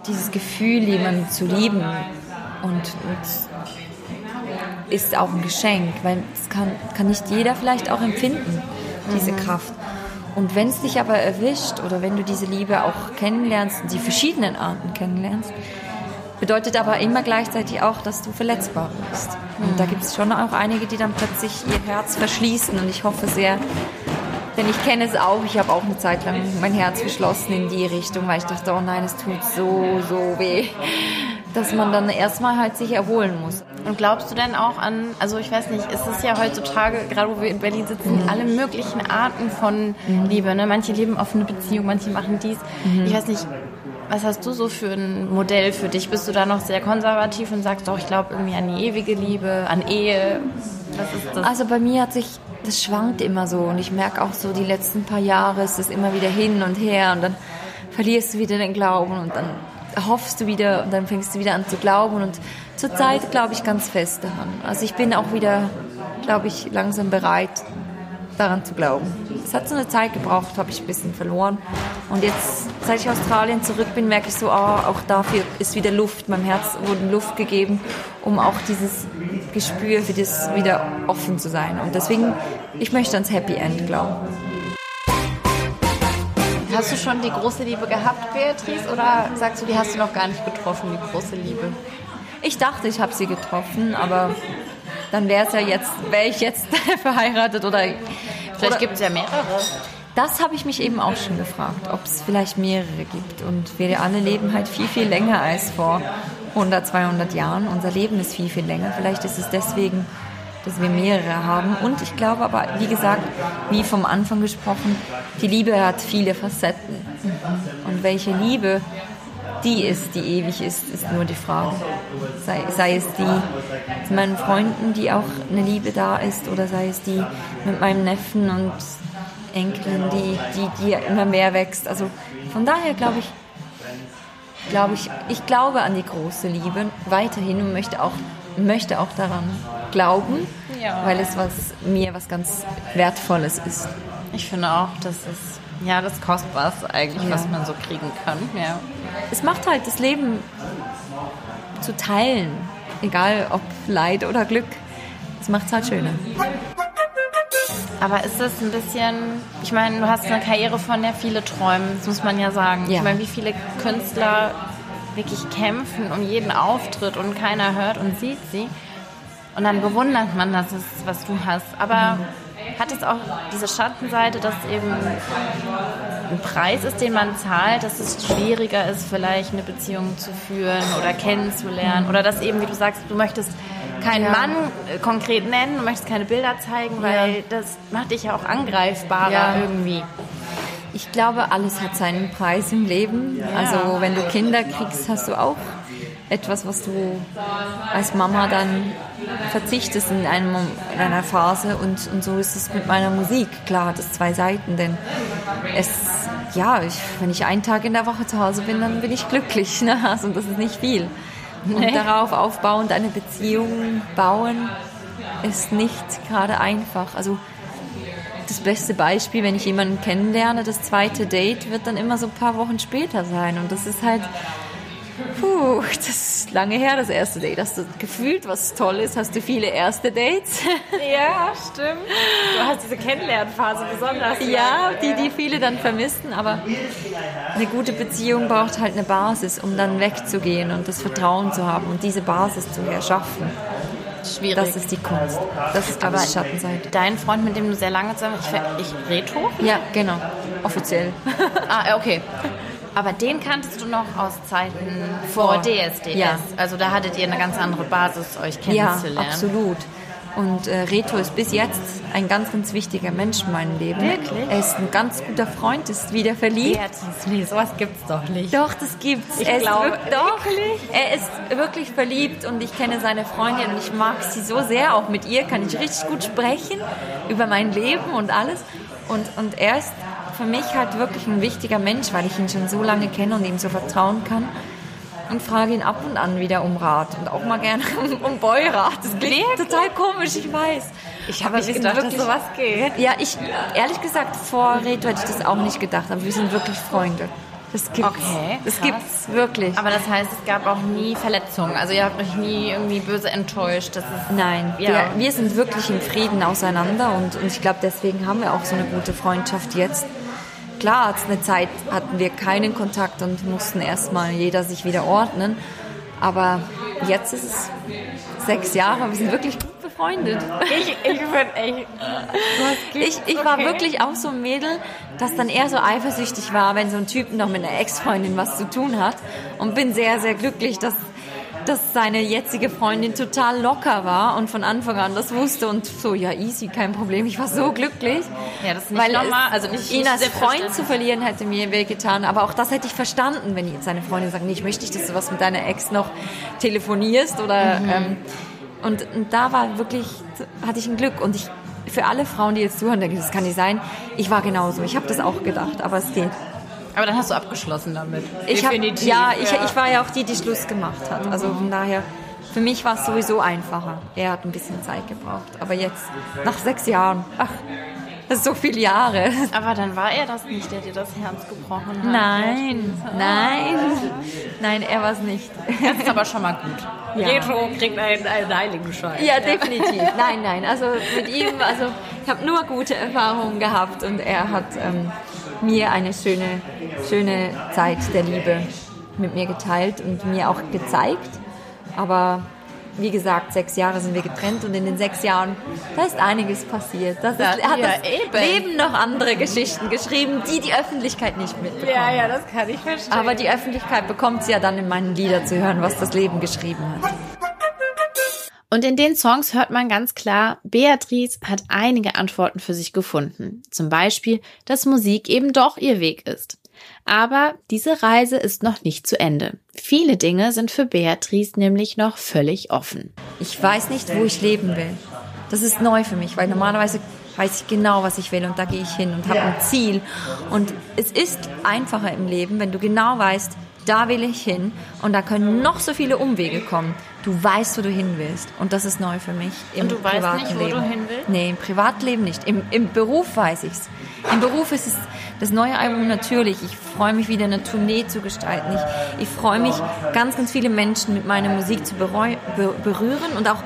Dieses Gefühl, jemanden zu lieben und, und ist auch ein Geschenk, weil es kann, kann nicht jeder vielleicht auch empfinden, diese Kraft. Und wenn es dich aber erwischt oder wenn du diese Liebe auch kennenlernst die verschiedenen Arten kennenlernst, bedeutet aber immer gleichzeitig auch, dass du verletzbar bist. Und da gibt es schon auch einige, die dann plötzlich ihr Herz verschließen und ich hoffe sehr, denn ich kenne es auch, ich habe auch eine Zeit lang mein Herz verschlossen in die Richtung, weil ich dachte, oh nein, es tut so, so weh, dass man dann erstmal halt sich erholen muss. Und glaubst du denn auch an, also ich weiß nicht, ist es ja heutzutage, gerade wo wir in Berlin sitzen, alle möglichen Arten von Liebe. Ne? Manche leben offene Beziehungen, manche machen dies. Ich weiß nicht, was hast du so für ein Modell für dich? Bist du da noch sehr konservativ und sagst doch, ich glaube irgendwie an die ewige Liebe, an Ehe? Was ist das? Also bei mir hat sich, das schwankt immer so und ich merke auch so, die letzten paar Jahre ist es immer wieder hin und her und dann verlierst du wieder den Glauben und dann hoffst du wieder und dann fängst du wieder an zu glauben und zurzeit glaube ich ganz fest daran. Also ich bin auch wieder, glaube ich, langsam bereit, daran zu glauben. Es hat so eine Zeit gebraucht, habe ich ein bisschen verloren. Und jetzt, seit ich aus Australien zurück bin, merke ich so, ah, auch dafür ist wieder Luft. Meinem Herz wurde Luft gegeben, um auch dieses Gespür für das wieder offen zu sein. Und deswegen, ich möchte ans Happy End glauben. Hast du schon die große Liebe gehabt, Beatrice? Oder sagst du, die hast du noch gar nicht getroffen, die große Liebe? Ich dachte, ich habe sie getroffen, aber dann wäre es ja jetzt, wäre ich jetzt verheiratet oder Vielleicht gibt es ja mehrere. Das habe ich mich eben auch schon gefragt, ob es vielleicht mehrere gibt. Und wir alle leben halt viel, viel länger als vor 100, 200 Jahren. Unser Leben ist viel, viel länger. Vielleicht ist es deswegen, dass wir mehrere haben. Und ich glaube aber, wie gesagt, wie vom Anfang gesprochen, die Liebe hat viele Facetten. Und welche Liebe die ist, die ewig ist, ist nur die Frage. Sei, sei es die zu meinen Freunden, die auch eine Liebe da ist, oder sei es die mit meinem Neffen und Enkelin, die, die, die immer mehr wächst. Also von daher glaube ich, glaube ich, ich glaube an die große Liebe weiterhin und möchte auch, möchte auch daran glauben, Ja. weil es was, mir was ganz Wertvolles ist. Ich finde auch, das ist ja das Kostbarste eigentlich, Ja. was man so kriegen kann. Ja. Es macht halt das Leben zu teilen, egal ob Leid oder Glück. Es macht es halt schöner. Aber ist das ein bisschen, ich meine, du hast eine Karriere, von der viele träumen, das muss man ja sagen. Ja. Ich meine, wie viele Künstler wirklich kämpfen um jeden Auftritt und keiner hört und sieht sie. Und dann bewundert man das, was du hast. Aber hat es auch diese Schattenseite, dass eben ein Preis ist, den man zahlt, dass es schwieriger ist, vielleicht eine Beziehung zu führen oder kennenzulernen? Oder dass eben, wie du sagst, du möchtest keinen Ja. Mann äh, konkret nennen, du möchtest keine Bilder zeigen, weil Ja. das macht dich ja auch angreifbarer Ja. irgendwie. Ich glaube, alles hat seinen Preis im Leben. Also wenn du Kinder kriegst, hast du auch etwas, was du als Mama dann verzichtest in, einem, in einer Phase. Und, und so ist es mit meiner Musik. Klar hat es zwei Seiten, denn es, ja, ich, wenn ich einen Tag in der Woche zu Hause bin, dann bin ich glücklich. Ne? Also das ist nicht viel. Und darauf aufbauend eine Beziehung bauen ist nicht gerade einfach. Also das beste Beispiel, wenn ich jemanden kennenlerne, das zweite Date wird dann immer so ein paar Wochen später sein. Und das ist halt, puh, das ist lange her, das erste Date. Hast du gefühlt, was toll ist? Hast du viele erste Dates? Ja, stimmt. Du hast diese Kennenlernphase besonders. ja, die, die viele dann vermissen. Aber eine gute Beziehung braucht halt eine Basis, um dann wegzugehen und das Vertrauen zu haben und diese Basis zu erschaffen. schwierig. Das ist die Kunst. Das ist, die Schattenseite. Dein Freund, mit dem du sehr lange zusammen ich, ver- ich Reto? Ja, genau. Offiziell. Ah, okay. Aber den kanntest du noch aus Zeiten vor Vor. DSDS. Ja. Also da hattet ihr eine ganz andere Basis, euch Ja, kennenzulernen. absolut. Und äh, Reto ist bis jetzt ein ganz, ganz wichtiger Mensch in meinem Leben. Wirklich? Er ist ein ganz guter Freund, ist wieder verliebt. Nee, sowas gibt's doch nicht. Doch, das gibt's. Ich er ist glaube, wirklich, doch, er ist wirklich verliebt und ich kenne seine Freundin und ich mag sie so sehr. Auch mit ihr kann ich richtig gut sprechen über mein Leben und alles. Und, und er ist für mich halt wirklich ein wichtiger Mensch, weil ich ihn schon so lange kenne und ihm so vertrauen kann. Und frage ihn ab und an wieder um Rat und auch mal gerne um, Boyrat. Das klingt total komisch, ich weiß. Ich habe nicht gedacht, dass sowas geht. Ja, ich, ehrlich gesagt, vor Reto hätte ich das auch nicht gedacht, aber wir sind wirklich Freunde. Das gibt's. Okay, Das krass. gibt's wirklich. Aber das heißt, es gab auch nie Verletzungen. Also ihr habt euch nie irgendwie böse enttäuscht. Das ist Nein, Ja. wir, wir sind wirklich im Frieden auseinander und, und ich glaube, deswegen haben wir auch so eine gute Freundschaft jetzt. Klar, eine Zeit hatten wir keinen Kontakt und mussten erstmal jeder sich wieder ordnen. Aber jetzt ist es sechs Jahre, wir sind wirklich gut befreundet. ich, ich bin echt. Ich, ich war wirklich auch so ein Mädel, das dann eher so eifersüchtig war, wenn so ein Typ noch mit einer Ex-Freundin was zu tun hat. Und bin sehr, sehr glücklich, dass, dass seine jetzige Freundin total locker war und von Anfang an das wusste und so, ja, easy, kein Problem. Ich war so glücklich. Ja, das ist nicht weil normal. Also nicht- ihn nicht als Freund zu verlieren hätte mir wehgetan. Aber auch das hätte ich verstanden, wenn jetzt seine Freundin sagt, nee, ich möchte nicht, dass du was mit deiner Ex noch telefonierst oder Mhm. ähm, und, und da war wirklich, hatte ich ein Glück. Und ich, für alle Frauen, die jetzt zuhören, denken, das kann nicht sein. Ich war genauso. Ich habe das auch gedacht, aber es geht. Aber dann hast du abgeschlossen damit. Ich hab, Definitiv. ja, ich, ich war ja auch die, die Schluss gemacht hat. Also von daher, für mich war es sowieso einfacher. Er hat ein bisschen Zeit gebraucht. Aber jetzt, nach sechs Jahren, ach, das ist so viele Jahre. Aber dann war er das nicht, der dir das Herz gebrochen hat. Nein, nein, nein, er war es nicht. Das ist aber schon mal gut. Ja. Kriegt einen, einen Heiligenschein. Ja, definitiv. Nein, nein. Also mit ihm, also ich habe nur gute Erfahrungen gehabt und er hat ähm, mir eine schöne, schöne Zeit der Liebe mit mir geteilt und mir auch gezeigt. Aber wie gesagt, sechs Jahre sind wir getrennt und in den sechs Jahren, da ist einiges passiert. Das ist, Ja, er hat ja, das eben. Leben noch andere Geschichten geschrieben, die die Öffentlichkeit nicht mitbekommt. Ja, ja, das kann ich verstehen. Aber die Öffentlichkeit bekommt sie ja dann in meinen Liedern zu hören, was das Leben geschrieben hat. Und in den Songs hört man ganz klar, Beatrice hat einige Antworten für sich gefunden. Zum Beispiel, dass Musik eben doch ihr Weg ist. Aber diese Reise ist noch nicht zu Ende. Viele Dinge sind für Beatrice nämlich noch völlig offen. Ich weiß nicht, wo ich leben will. Das ist neu für mich, weil normalerweise weiß ich genau, was ich will und da gehe ich hin und habe ein Ziel. Und es ist einfacher im Leben, wenn du genau weißt, da will ich hin und da können noch so viele Umwege kommen. Du weißt, wo du hin willst und das ist neu für mich im Und du weißt privaten nicht, wo Leben. du hin willst? Nee, im Privatleben nicht. Im, im Beruf weiß ich's. Im Beruf ist es das neue Album natürlich. Ich freue mich wieder eine Tournee zu gestalten. Ich, ich freue mich, ganz, ganz viele Menschen mit meiner Musik zu bereu, be, berühren und auch,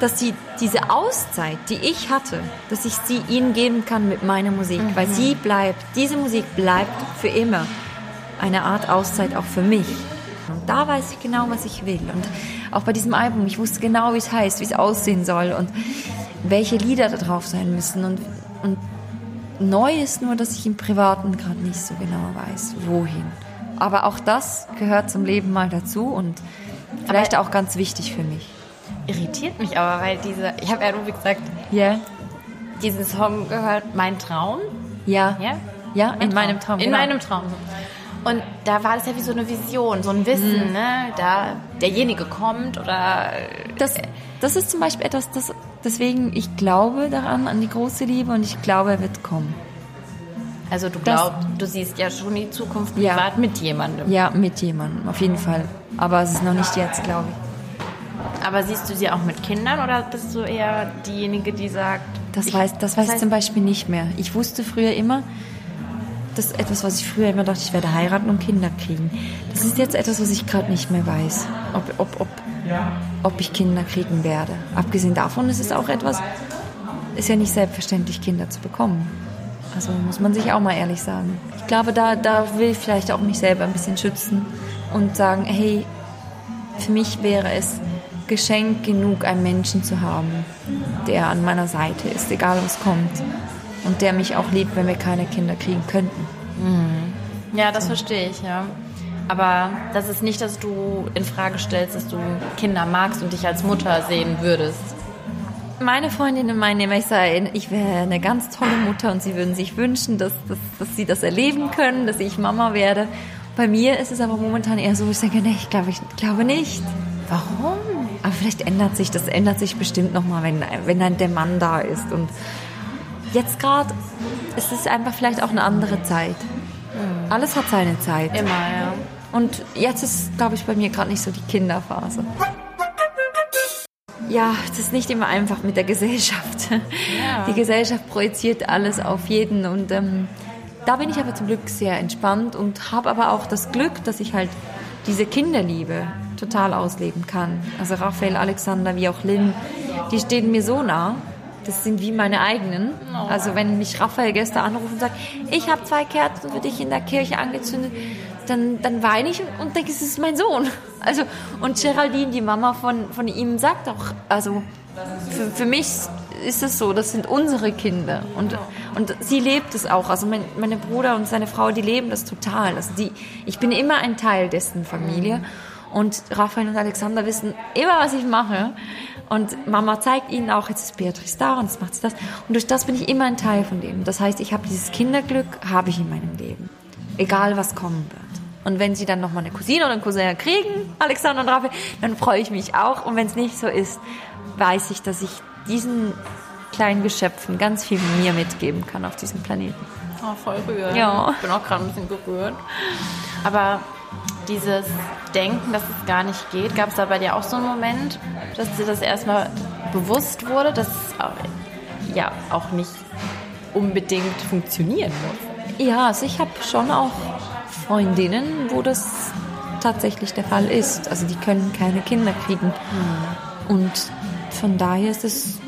dass sie diese Auszeit, die ich hatte, dass ich sie ihnen geben kann mit meiner Musik, weil sie bleibt, diese Musik bleibt für immer eine Art Auszeit auch für mich. Und da weiß ich genau, was ich will. Und auch bei diesem Album, ich wusste genau, wie es heißt, wie es aussehen soll und welche Lieder da drauf sein müssen. Und, und neu ist nur, dass ich im Privaten gerade nicht so genau weiß, wohin. Aber auch das gehört zum Leben mal dazu und vielleicht auch ganz wichtig für mich. Irritiert mich aber, weil diese, ich habe ja nur wie gesagt, Ja? diesen Song gehört, Mein Traum. Ja? Ja? Ja, in meinem Traum. In genau. meinem Traum. Und da war das ja wie so eine Vision, so ein Wissen, Mhm. ne? Da derjenige kommt oder Das, das ist zum Beispiel etwas, das, deswegen, ich glaube daran, an die große Liebe und ich glaube, er wird kommen. also du glaubst, du siehst ja schon die Zukunft Ja. privat mit jemandem. Ja, mit jemandem, auf jeden Fall. Aber es ist noch nicht jetzt, glaube ich. Aber siehst du sie auch mit Kindern oder bist du eher diejenige, die sagt, Das ich- weiß, das weiß ich zum Beispiel nicht mehr. Ich wusste früher immer, das ist etwas, was ich früher immer dachte, ich werde heiraten und Kinder kriegen. Das ist jetzt etwas, was ich gerade nicht mehr weiß, ob, ob, ob, ob ich Kinder kriegen werde. Abgesehen davon ist es auch etwas, ist ja nicht selbstverständlich, Kinder zu bekommen. Also muss man sich auch mal ehrlich sagen. Ich glaube, da, da will ich vielleicht auch mich selber ein bisschen schützen und sagen, hey, für mich wäre es Geschenk genug, einen Menschen zu haben, der an meiner Seite ist, egal was kommt. Und der mich auch liebt, wenn wir keine Kinder kriegen könnten. Ja, das verstehe ich, ja. Aber das ist nicht, dass du in Frage stellst, dass du Kinder magst und dich als Mutter sehen würdest. meine Freundinnen meinen immer, ich wäre eine ganz tolle Mutter und sie würden sich wünschen, dass, dass, dass sie das erleben können, dass ich Mama werde. Bei mir ist es aber momentan eher so, ich denke, nee, ich glaube, ich glaube nicht. Warum? Aber vielleicht ändert sich, das ändert sich bestimmt nochmal, wenn, wenn dann der Mann da ist. Und jetzt gerade ist es einfach vielleicht auch eine andere Zeit. Mhm. Alles hat seine Zeit. Immer, ja. Und jetzt ist, glaube ich, bei mir gerade nicht so die Kinderphase. Ja, es ist nicht immer einfach mit der Gesellschaft. Ja. Die Gesellschaft projiziert alles auf jeden und ähm, da bin ich aber zum Glück sehr entspannt und habe aber auch das Glück, dass ich halt diese Kinderliebe total ausleben kann. Also Raphael, Alexander wie auch Lynn, die stehen mir so nah. Das sind wie meine eigenen. Also wenn mich Raphael gestern anruft und sagt, ich habe zwei Kerzen für dich in der Kirche angezündet, dann, dann weine ich und denke, es ist mein Sohn. Also, und Geraldine, die Mama von, von ihm, sagt auch, also für, für mich ist es so, das sind unsere Kinder. Und, und sie lebt es auch. Also mein, meine Bruder und seine Frau, die leben das total. Also die, ich bin immer ein Teil dessen Familie. Und Raphael und Alexander wissen immer, was ich mache. Und Mama zeigt ihnen auch, jetzt ist Beatrice da und jetzt macht sie das. Und durch das bin ich immer ein Teil von dem. Das heißt, ich habe dieses Kinderglück, habe ich in meinem Leben. Egal, was kommen wird. Und wenn sie dann nochmal eine Cousine oder einen Cousin kriegen, Alexander und Raphael, dann freue ich mich auch. Und wenn es nicht so ist, weiß ich, dass ich diesen kleinen Geschöpfen ganz viel von mir mitgeben kann auf diesem Planeten. Oh, voll rührend. Ja. Ich bin auch gerade ein bisschen gerührt. Aber dieses Denken, dass es gar nicht geht, gab es da bei dir auch so einen Moment, dass dir das erstmal bewusst wurde, dass es auch, ja auch nicht unbedingt funktionieren muss? Ja, also ich habe schon auch Freundinnen, wo das tatsächlich der Fall ist. Also die können keine Kinder kriegen. Mhm. Und von daher ist es,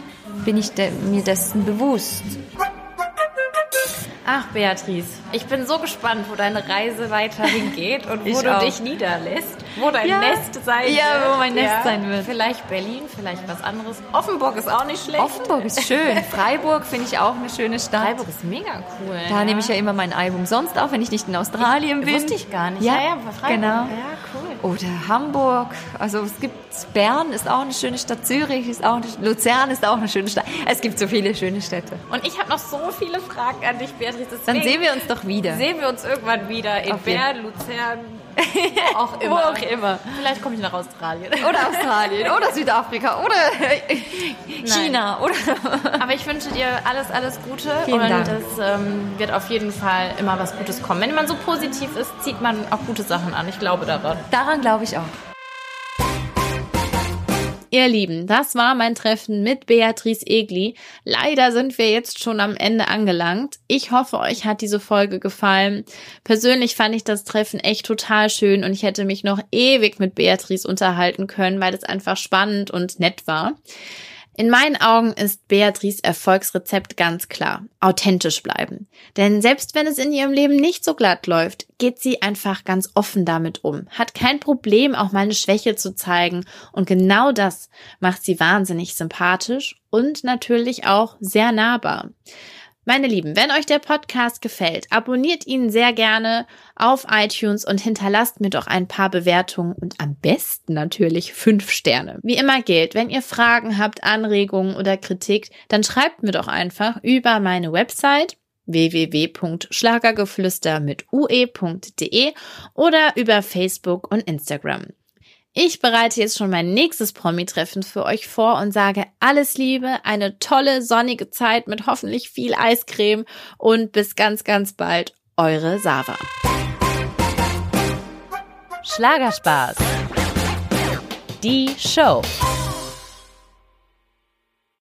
bin ich de mir dessen bewusst. Ach, Beatrice, ich bin so gespannt, wo deine Reise weiterhin geht und wo du auch. dich niederlässt. Wo dein ja. Nest sein wird. Ja, wo mein Nest ja. sein wird. Vielleicht Berlin, vielleicht was anderes. Offenburg ist auch nicht schlecht. Offenburg ist schön. Freiburg finde ich auch eine schöne Stadt. Freiburg ist mega cool. Da ja. nehme ich ja immer mein Album sonst auf, wenn ich nicht in Australien ich, bin. Wusste ich gar nicht. Ja, ja, Freiburg. Genau. Ja, cool. Oder Hamburg. Also es gibt Bern ist auch eine schöne Stadt. Zürich ist auch eine, Luzern ist auch eine schöene Stadt. Es gibt so viele schöne Städte. Und ich habe noch so viele Fragen an dich, Beatrice. Dann sehen wir uns doch wieder. Sehen wir uns irgendwann wieder in Bern, Luzern, auch immer. Wo auch immer. Vielleicht komme ich nach Australien. Oder Australien. oder Südafrika. Oder China. Oder Aber ich wünsche dir alles, alles Gute. Vielen und Dank. es ähm, wird auf jeden Fall immer was Gutes kommen. Wenn man so positiv ist, zieht man auch gute Sachen an. Ich glaube daran. Daran glaube ich auch. Ihr Lieben, das war mein Treffen mit Beatrice Egli. Leider sind wir jetzt schon am Ende angelangt. Ich hoffe, euch hat diese Folge gefallen. Persönlich fand ich das Treffen echt total schön und ich hätte mich noch ewig mit Beatrice unterhalten können, weil es einfach spannend und nett war. In meinen Augen ist Beatrice Erfolgsrezept ganz klar. Authentisch bleiben. Denn selbst wenn es in ihrem Leben nicht so glatt läuft, geht sie einfach ganz offen damit um. Hat kein Problem, auch mal eine Schwäche zu zeigen. Und genau das macht sie wahnsinnig sympathisch und natürlich auch sehr nahbar. Meine Lieben, wenn euch der Podcast gefällt, abonniert ihn sehr gerne auf iTunes und hinterlasst mir doch ein paar Bewertungen und am besten natürlich fünf Sterne. Wie immer gilt, wenn ihr Fragen habt, Anregungen oder Kritik, dann schreibt mir doch einfach über meine Website www.schlagergeflüster mit ue.de oder über Facebook und Instagram. Ich bereite jetzt schon mein nächstes Promi-Treffen für euch vor und sage alles Liebe, eine tolle sonnige Zeit mit hoffentlich viel Eiscreme und bis ganz, ganz bald, eure Sava. Schlagerspaß. Die Show.